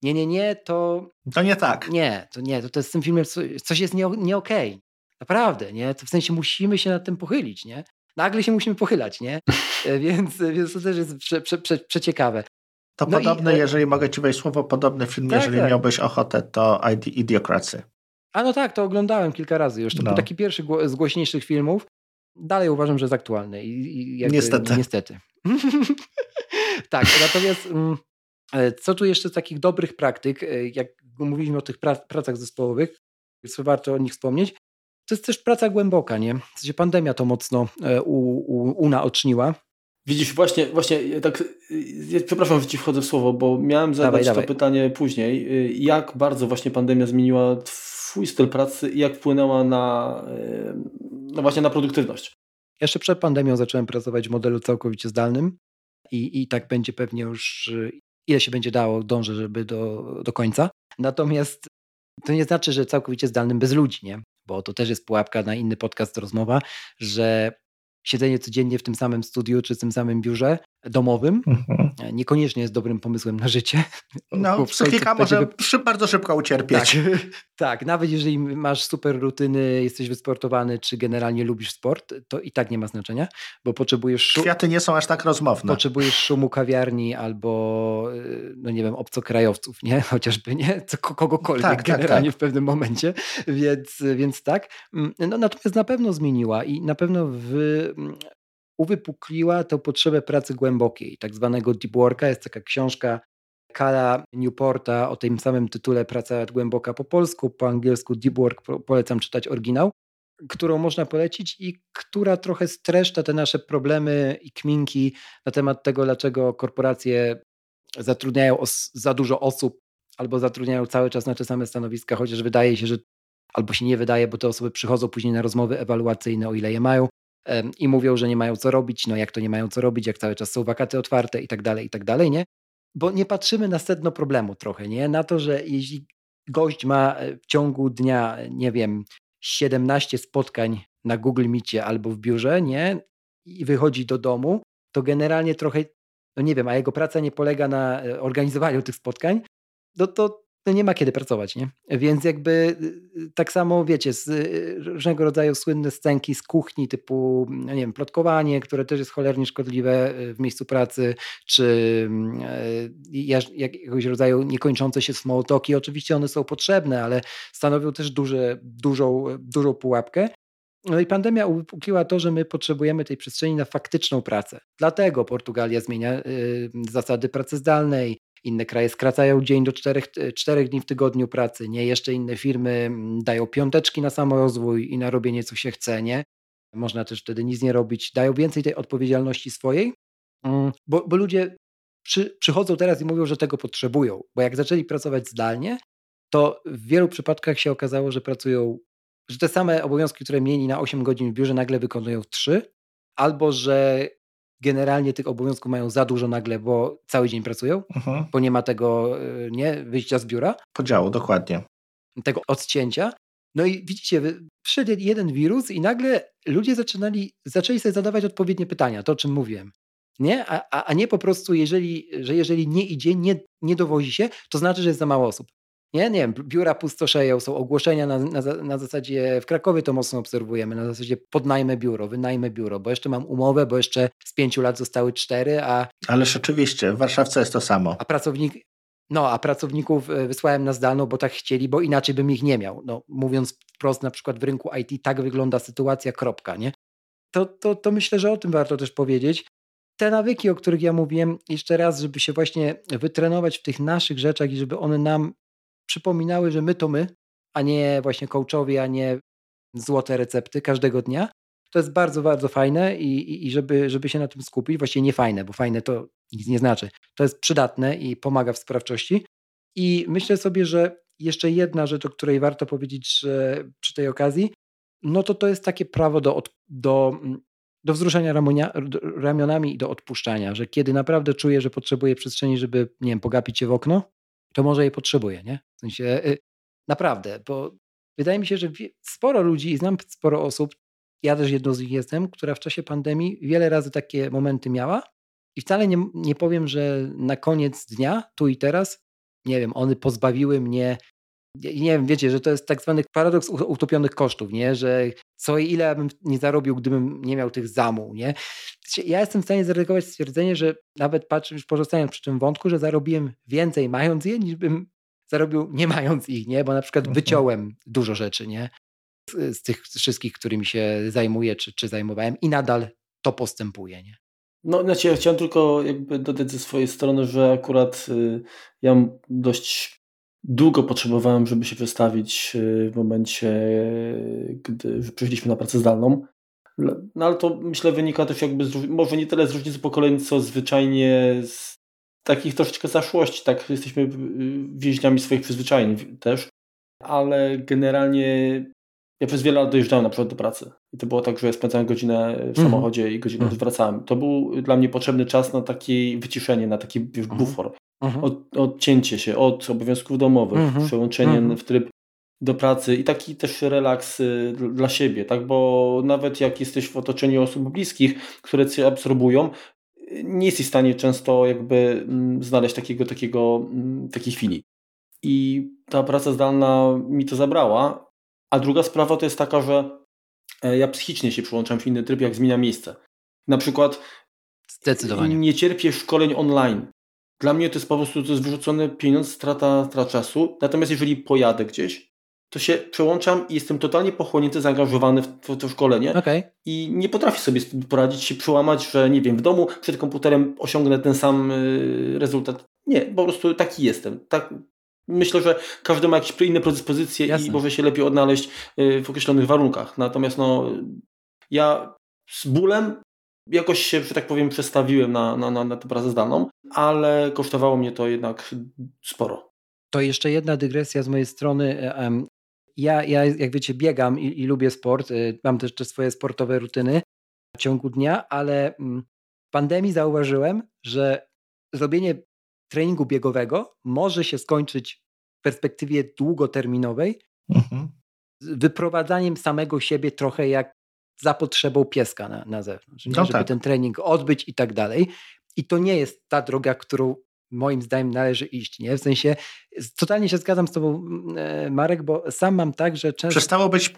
Speaker 2: nie, nie, nie, to...
Speaker 3: To nie tak.
Speaker 2: Nie, to nie, to, to z tym filmem coś jest nie, nie okej. Okay. Naprawdę, nie? To w sensie musimy się nad tym pochylić, nie? Nagle się musimy pochylać, nie? E, więc, więc to też jest prze, prze, prze, przeciekawe.
Speaker 3: To no podobne, i, e, jeżeli mogę ci wejść słowo, podobny film, tak, jeżeli tak. miałbyś ochotę, to Idiocracy.
Speaker 2: A no tak, to oglądałem kilka razy już. To no. był taki pierwszy z głośniejszych filmów. Dalej uważam, że jest aktualny. I, i
Speaker 3: niestety.
Speaker 2: Niestety. tak, natomiast mm, e, co tu jeszcze z takich dobrych praktyk, jak mówiliśmy o tych pracach zespołowych, co warto o nich wspomnieć, to jest też praca głęboka, nie? W sensie pandemia to mocno e, u, u, unaoczniła.
Speaker 1: Widzisz, właśnie, właśnie tak, ja przepraszam, że ci wchodzę w słowo, bo miałem zadać dawaj, to dawaj. pytanie później. Y, jak bardzo właśnie pandemia zmieniła twój styl pracy i jak wpłynęła na, y, no właśnie na produktywność?
Speaker 2: Jeszcze przed pandemią zacząłem pracować w modelu całkowicie zdalnym i, i tak będzie pewnie już, y, ile się będzie dało, dążę, żeby do, do końca. Natomiast to nie znaczy, że całkowicie zdalnym bez ludzi, nie? Bo to też jest pułapka na inny podcast rozmowa, że siedzenie codziennie w tym samym studiu czy w tym samym biurze domowym mhm. niekoniecznie jest dobrym pomysłem na życie.
Speaker 3: No, psychika może bardzo szybko ucierpieć.
Speaker 2: Tak, tak, nawet jeżeli masz super rutyny, jesteś wysportowany, czy generalnie lubisz sport, to i tak nie ma znaczenia, bo potrzebujesz
Speaker 3: szumu. Kwiaty nie są aż tak rozmowne.
Speaker 2: Potrzebujesz szumu kawiarni albo, y, no nie wiem, obcokrajowców, nie? Chociażby, nie? Co, kogokolwiek tak, tak generalnie tak, tak. w pewnym momencie, więc, więc tak. Mm, no, natomiast na pewno zmieniła i na pewno w uwypukliła tę potrzebę pracy głębokiej, tak zwanego deep worka. Jest taka książka Kala Newporta o tym samym tytule Praca głęboka po polsku, po angielsku Deep Work, polecam czytać oryginał, którą można polecić i która trochę streszcza te nasze problemy i kminki na temat tego, dlaczego korporacje zatrudniają za dużo osób albo zatrudniają cały czas na te same stanowiska, chociaż wydaje się, że albo się nie wydaje, bo te osoby przychodzą później na rozmowy ewaluacyjne, o ile je mają, i mówią, że nie mają co robić, no jak to nie mają co robić, jak cały czas są wakaty otwarte i tak dalej, i tak dalej, nie? Bo nie patrzymy na sedno problemu trochę, nie? Na to, że jeśli gość ma e, w ciągu dnia, nie wiem, 17 spotkań na Google Meetie albo w biurze, nie? I wychodzi do domu, to generalnie trochę, no nie wiem, a jego praca nie polega na e, organizowaniu tych spotkań, no to nie ma kiedy pracować, nie? Więc jakby y, y, tak samo, wiecie, z y, różnego rodzaju słynne scenki z kuchni typu, no nie wiem, plotkowanie, które też jest cholernie szkodliwe w miejscu pracy, czy mm, jakiegoś rodzaju niekończące się small talki. Oczywiście one są potrzebne, ale stanowią też duże, dużą, dużą pułapkę. No i pandemia uwypukliła to, że my potrzebujemy tej przestrzeni na faktyczną pracę. Dlatego Portugalia zmienia zasady pracy zdalnej, inne kraje skracają dzień do czterech, czterech dni w tygodniu pracy, nie? Jeszcze inne firmy mm, dają piąteczki na samorozwój i na robienie, co się chce, nie? Można też wtedy nic nie robić. Dają więcej tej odpowiedzialności swojej, mm, bo, bo ludzie przy, przychodzą teraz i mówią, że tego potrzebują, bo jak zaczęli pracować zdalnie, to w wielu przypadkach się okazało, że pracują, że te same obowiązki, które mieli na 8 godzin w biurze, nagle wykonują 3, albo że generalnie tych obowiązków mają za dużo nagle, bo cały dzień pracują, mhm. bo nie ma tego y, nie, wyjścia z biura.
Speaker 3: Podziału, dokładnie.
Speaker 2: Tego odcięcia. No i widzicie, przyszedł jeden wirus i nagle ludzie zaczynali, zaczęli sobie zadawać odpowiednie pytania, to o czym mówiłem. Nie? A, a, a nie po prostu, jeżeli, że jeżeli nie idzie, nie, nie dowozi się, to znaczy, że jest za mało osób. Nie, nie wiem, biura pustoszeją, są ogłoszenia na, na, na zasadzie, w Krakowie to mocno obserwujemy, na zasadzie podnajmę biuro, wynajmę biuro, bo jeszcze mam umowę, bo jeszcze z pięciu lat zostały cztery, a...
Speaker 3: Ależ oczywiście, w Warszawce jest to samo.
Speaker 2: A pracownik, no, a pracowników e, wysłałem na zdalną, bo tak chcieli, bo inaczej bym ich nie miał. No, mówiąc wprost, na przykład w rynku IT tak wygląda sytuacja, kropka, nie? To, to, to myślę, że o tym warto też powiedzieć. Te nawyki, o których ja mówiłem, jeszcze raz, żeby się właśnie wytrenować w tych naszych rzeczach i żeby one nam przypominały, że my to my, a nie właśnie coachowie, a nie złote recepty każdego dnia. To jest bardzo, bardzo fajne i, i, i żeby, żeby się na tym skupić, właściwie nie fajne, bo fajne to nic nie znaczy. To jest przydatne i pomaga w sprawczości. I myślę sobie, że jeszcze jedna rzecz, o której warto powiedzieć przy tej okazji, no to to jest takie prawo do, do, do wzruszenia ramonia, ramionami i do odpuszczania, że kiedy naprawdę czuję, że potrzebuję przestrzeni, żeby, nie wiem, pogapić się w okno, to może jej potrzebuję, nie? W sensie, y, naprawdę, bo wydaje mi się, że sporo ludzi i znam sporo osób, ja też jedną z nich jestem, która w czasie pandemii wiele razy takie momenty miała i wcale nie, nie powiem, że na koniec dnia, tu i teraz, nie wiem, one pozbawiły mnie nie wiem, wiecie, że to jest tak zwany paradoks utopionych kosztów, nie? że co i ile bym nie zarobił, gdybym nie miał tych zamuł. Nie? Ja jestem w stanie zaryzykować stwierdzenie, że nawet patrząc, pozostając przy tym wątku, że zarobiłem więcej mając je, niż bym zarobił nie mając ich, nie? bo na przykład mhm. wyciąłem dużo rzeczy nie? Z, z tych wszystkich, którymi się zajmuję czy, czy zajmowałem i nadal to postępuje. Nie?
Speaker 1: No, znaczy ja chciałem tylko jakby dodać ze swojej strony, że akurat y, ja dość długo potrzebowałem, żeby się wystawić y, w momencie, gdy przeszliśmy na pracę zdalną. No ale to myślę wynika też jakby z, może nie tyle z różnicy pokoleń, co zwyczajnie z takich troszeczkę zaszłości, tak jesteśmy więźniami swoich przyzwyczajeń też, ale generalnie ja przez wiele lat dojeżdżałem na przykład do pracy i to było tak, że spędzałem godzinę w mhm. samochodzie i godzinę mm. wracałem. To był dla mnie potrzebny czas na takie wyciszenie, na taki wiesz, mhm. bufor. Mhm. Od, odcięcie się od obowiązków domowych, mhm. przełączenie mhm. w tryb do pracy i taki też relaks y, dla siebie, tak? Bo nawet jak jesteś w otoczeniu osób bliskich, które cię absorbują, nie jesteś w stanie często jakby mm, znaleźć takiego, takiego, mm, takiej chwili. I ta praca zdalna mi to zabrała. A druga sprawa to jest taka, że e, ja psychicznie się przyłączam w inny tryb, jak zmienia miejsce. Na przykład
Speaker 2: Zdecydowanie.
Speaker 1: nie cierpię szkoleń online. Dla mnie to jest po prostu to jest wyrzucony pieniądz, strata, strata czasu. Natomiast jeżeli pojadę gdzieś, to się przełączam i jestem totalnie pochłonięty, zaangażowany w, w to szkolenie
Speaker 2: okay.
Speaker 1: i nie potrafię sobie poradzić się, przełamać, że nie wiem, w domu przed komputerem osiągnę ten sam y, rezultat. Nie, po prostu taki jestem. Tak, myślę, że każdy ma jakieś inne predyspozycje Jasne. i może się lepiej odnaleźć y, w określonych warunkach. Natomiast no, ja z bólem jakoś się, że tak powiem, przestawiłem na, na, na, na tę pracę zdalną, ale kosztowało mnie to jednak sporo.
Speaker 2: To jeszcze jedna dygresja z mojej strony. Ja, ja jak wiecie, biegam i, i lubię sport. Y, mam też te swoje sportowe rutyny w ciągu dnia, ale mm, w pandemii zauważyłem, że zrobienie treningu biegowego może się skończyć w perspektywie długoterminowej mhm. wyprowadzaniem samego siebie trochę jak za potrzebą pieska na, na zewnątrz, no żeby tak. ten trening odbyć i tak dalej. I to nie jest ta droga, którą moim zdaniem należy iść. Nie? W sensie totalnie się zgadzam z Tobą, e, Marek, bo sam mam tak, że często.
Speaker 3: Przestało być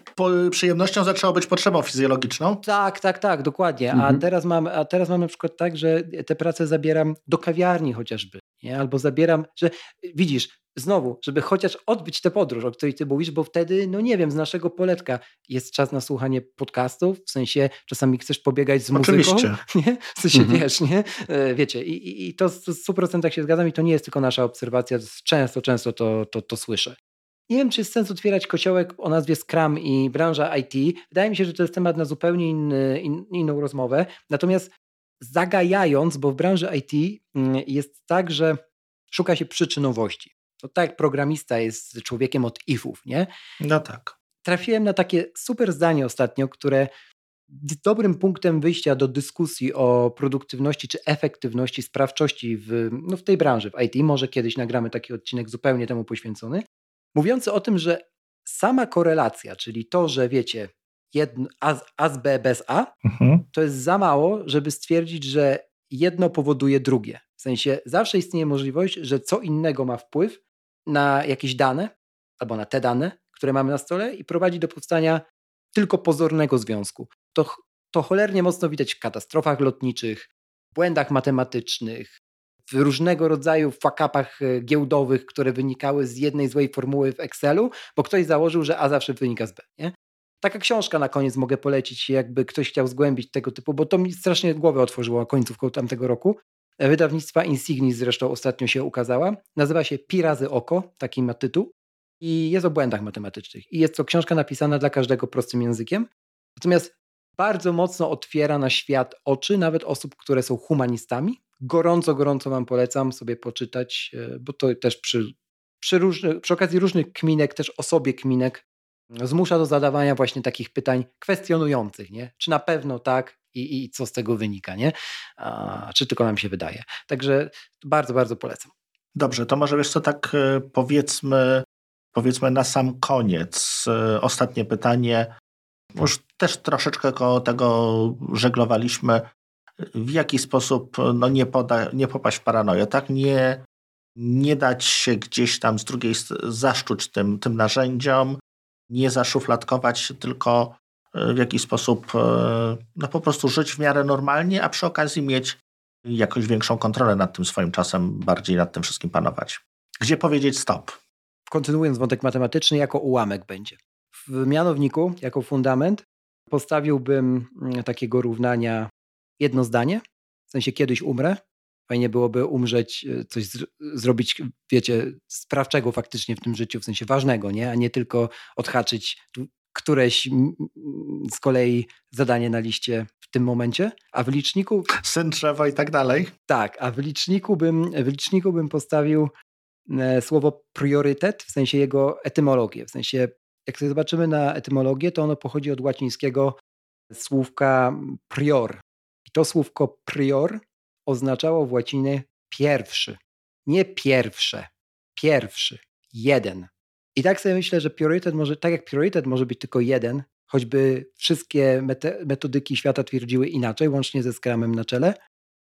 Speaker 3: przyjemnością, zaczęło być potrzebą fizjologiczną.
Speaker 2: Tak, tak, tak, dokładnie. Mhm. A, teraz mam, a teraz mam na przykład tak, że te prace zabieram do kawiarni chociażby. Nie? Albo zabieram, że widzisz, znowu, żeby chociaż odbyć tę podróż, o której ty mówisz, bo wtedy, no nie wiem, z naszego poletka jest czas na słuchanie podcastów, w sensie czasami chcesz pobiegać z
Speaker 3: Oczywiście.
Speaker 2: muzyką, nie? w sensie mhm. wiesz, nie? E, wiecie, i, i, i to w 100% się zgadzam i to nie jest tylko nasza obserwacja, często, często to, to, to słyszę. Nie wiem, czy jest sens otwierać kociołek o nazwie Scrum i branża IT. Wydaje mi się, że to jest temat na zupełnie inny, in, inną rozmowę. Natomiast zagajając, bo w branży IT mm, jest tak, że szuka się przyczynowości. To tak jak programista jest człowiekiem od ifów, nie?
Speaker 3: No tak.
Speaker 2: Trafiłem na takie super zdanie ostatnio, które dobrym punktem wyjścia do dyskusji o produktywności czy efektywności, sprawczości w, no w tej branży, w IT. Może kiedyś nagramy taki odcinek zupełnie temu poświęcony. Mówiący o tym, że sama korelacja, czyli to, że wiecie, jedno, A, A z B bez A, mhm. to jest za mało, żeby stwierdzić, że jedno powoduje drugie. W sensie zawsze istnieje możliwość, że co innego ma wpływ na jakieś dane albo na te dane, które mamy na stole i prowadzi do powstania tylko pozornego związku. To, to cholernie mocno widać w katastrofach lotniczych, błędach matematycznych, w różnego rodzaju fakapach e, giełdowych, które wynikały z jednej złej formuły w Excelu, bo ktoś założył, że A zawsze wynika z B. Nie? Taka książka na koniec mogę polecić, jakby ktoś chciał zgłębić tego typu, bo to mi strasznie głowę otworzyło końcówką tamtego roku. Wydawnictwa Insignis zresztą ostatnio się ukazała. Nazywa się Pi razy oko, taki ma tytuł. I jest o błędach matematycznych. I jest to książka napisana dla każdego prostym językiem. Natomiast bardzo mocno otwiera na świat oczy nawet osób, które są humanistami. Gorąco, gorąco Wam polecam sobie poczytać, e, bo to też przy, przy, przy okazji różnych kminek, też o sobie kminek, zmusza do zadawania właśnie takich pytań kwestionujących, nie? Czy na pewno tak i, i co z tego wynika, nie? A, czy tylko nam się wydaje. Także bardzo, bardzo polecam.
Speaker 3: Dobrze, to może wiesz co, tak e, powiedzmy, powiedzmy na sam koniec. E, ostatnie pytanie. Już też troszeczkę koło tego żeglowaliśmy. W jaki sposób no, nie, poda, nie popaść w paranoję, tak? Nie, nie dać się gdzieś tam z drugiej zaszczuć tym, tym narzędziom, nie zaszufladkować, tylko e, w jakiś sposób no, po prostu żyć w miarę normalnie, a przy okazji mieć jakąś większą kontrolę nad tym swoim czasem, bardziej nad tym wszystkim panować. Gdzie powiedzieć stop?
Speaker 2: Kontynuując wątek matematyczny, jako ułamek będzie. W mianowniku, jako fundament, postawiłbym mm, takiego równania jedno zdanie, w sensie kiedyś umrę. Fajnie byłoby umrzeć, e, coś z, zrobić, wiecie, sprawczego faktycznie w tym życiu, w sensie ważnego, nie? a nie tylko odhaczyć któreś z kolei zadanie na liście w tym momencie, a w liczniku...
Speaker 3: Syn drzewa i tak dalej.
Speaker 2: Tak, a w liczniku bym, w liczniku bym postawił e, słowo priorytet, w sensie jego etymologię, w sensie jak sobie zobaczymy na etymologię, to ono pochodzi od łacińskiego słówka prior. I to słówko prior oznaczało w łacinie pierwszy. Nie pierwsze, pierwszy, jeden. I tak sobie myślę, że priorytet może, tak jak priorytet może być tylko jeden, choćby wszystkie metodyki świata twierdziły inaczej, łącznie ze skramem na czele,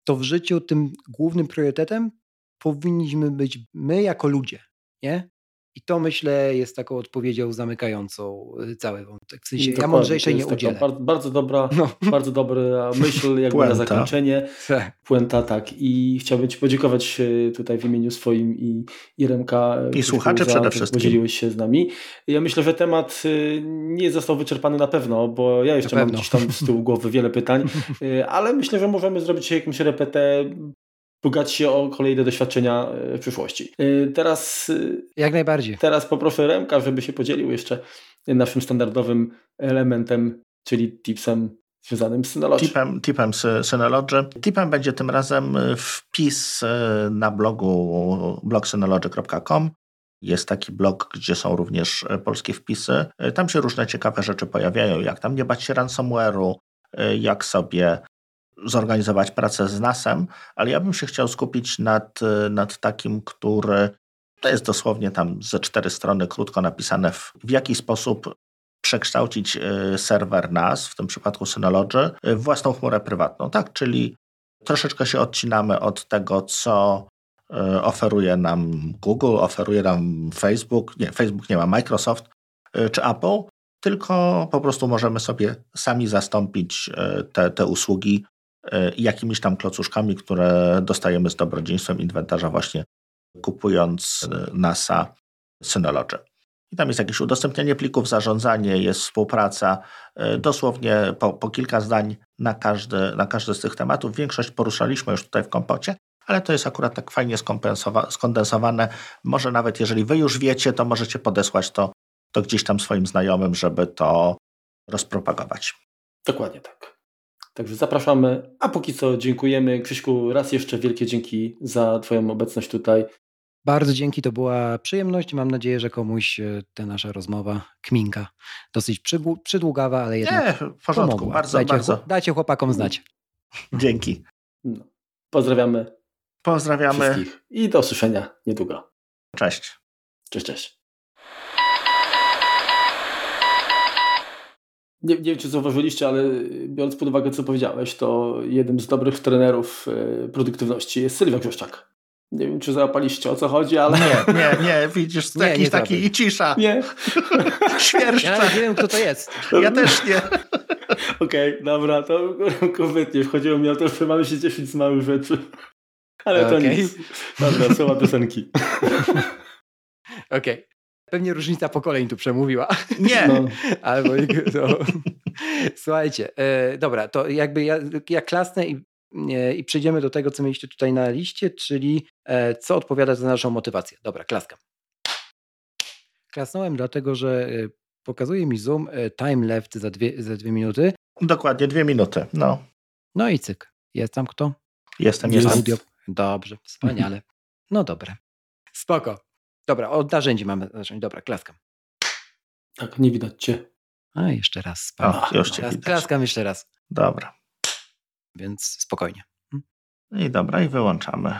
Speaker 2: to w życiu tym głównym priorytetem powinniśmy być my jako ludzie, nie? I to myślę jest taką odpowiedzią zamykającą y, cały wątek. W sensie ja mądrzejszej nie udzielę.
Speaker 1: Bardzo, bardzo dobra, no. bardzo dobra myśl jakby Puenta. na zakończenie. Tak. Puenta, tak. I chciałbym Ci podziękować y, tutaj w imieniu swoim i, i Remka.
Speaker 3: I słuchacze przede wszystkim.
Speaker 1: Podzieliłeś się z nami. Ja myślę, że temat y, nie został wyczerpany na pewno, bo ja jeszcze mam gdzieś tam z tyłu głowy wiele pytań, ale myślę, że możemy zrobić jakąś repetę bogać się o kolejne doświadczenia e, w przyszłości. E, teraz. E,
Speaker 2: Jak najbardziej.
Speaker 1: Teraz poproszę Remka, żeby się podzielił jeszcze naszym standardowym elementem, czyli tipsem związanym z Synology.
Speaker 3: Tipem, tipem z Synology. Tipem będzie tym razem wpis na blogu blogsynology.com. Jest taki blog, gdzie są również polskie wpisy. Tam się różne ciekawe rzeczy pojawiają, jak tam nie bać się ransomware'u, jak sobie zorganizować pracę z NASem, ale ja bym się chciał skupić nad, nad takim, który to jest dosłownie tam ze cztery strony krótko napisane, w, w jaki sposób przekształcić y, serwer NAS, w tym przypadku Synology, w własną chmurę prywatną, tak? Czyli troszeczkę się odcinamy od tego, co y, oferuje nam Google, oferuje nam Facebook, nie, Facebook nie ma, Microsoft czy Apple, tylko po prostu możemy sobie sami zastąpić te, te usługi E, jakimiś tam klocuszkami, które dostajemy z dobrodziejstwem inwentarza właśnie kupując e, NASA Synology. I tam jest jakieś udostępnienie plików, zarządzanie, jest współpraca, e, dosłownie po, po kilka zdań na każdy, na każdy z tych tematów. Większość poruszaliśmy już tutaj w kompocie, ale to jest akurat tak fajnie skondensowane. Może nawet jeżeli wy już wiecie, to możecie podesłać to, to gdzieś tam swoim znajomym, żeby to rozpropagować.
Speaker 1: Dokładnie tak. Także zapraszamy, a póki co dziękujemy. Krzyśku, raz jeszcze wielkie dzięki za Twoją obecność tutaj.
Speaker 2: Bardzo dzięki, to była przyjemność. Mam nadzieję, że komuś e, ta nasza rozmowa, kminka, dosyć przydługawa, ale jednak
Speaker 3: Nie, w porządku, pomogła. bardzo,
Speaker 2: dajcie,
Speaker 3: bardzo.
Speaker 2: Dajcie chłopakom znać.
Speaker 3: Dzięki.
Speaker 1: No. Pozdrawiamy.
Speaker 3: Pozdrawiamy.
Speaker 1: Wszystkich i do usłyszenia niedługo.
Speaker 3: Cześć.
Speaker 1: Cześć, cześć. Nie, nie wiem, czy zauważyliście, ale biorąc pod uwagę, co powiedziałeś, to jednym z dobrych trenerów e, produktywności jest Sylwia Grzeszczak. Nie wiem, czy załapaliście o co chodzi, ale.
Speaker 3: Nie, nie, nie, widzisz, nie, jakiś nie taki i cisza.
Speaker 1: Nie.
Speaker 3: Świerszcza.
Speaker 2: Ja nie wiem, kto to jest.
Speaker 3: Ja też nie.
Speaker 1: Okej, okay, dobra, to kompletnie. Wchodziło mi o to, że mamy się cieszyć z małych rzeczy. Ale to okay. nic. Dobra, słowa piosenki.
Speaker 2: Okej. Okay. Pewnie różnica pokoleń tu przemówiła.
Speaker 3: Nie. No.
Speaker 2: Albo, no. Słuchajcie, e, dobra, to jakby ja, ja klasnę i, i przejdziemy do tego, co mieliście tutaj na liście, czyli e, co odpowiada za naszą motywację. Dobra, klaskam. Klasnąłem dlatego, że e, pokazuje mi Zoom e, time left za dwie, za dwie minuty.
Speaker 3: Dokładnie, dwie minuty, no.
Speaker 2: No i cyk. Jest tam kto?
Speaker 3: Jestem, jestem.
Speaker 2: Audio. Dobrze, wspaniale. No dobra. Spoko. Dobra, od narzędzi mamy zacząć. Dobra, klaskam.
Speaker 1: Tak, nie widać cię.
Speaker 2: A jeszcze raz.
Speaker 3: O, już cię
Speaker 2: klaskam jeszcze raz,
Speaker 3: Dobra.
Speaker 2: więc spokojnie.
Speaker 3: I dobra, i wyłączamy.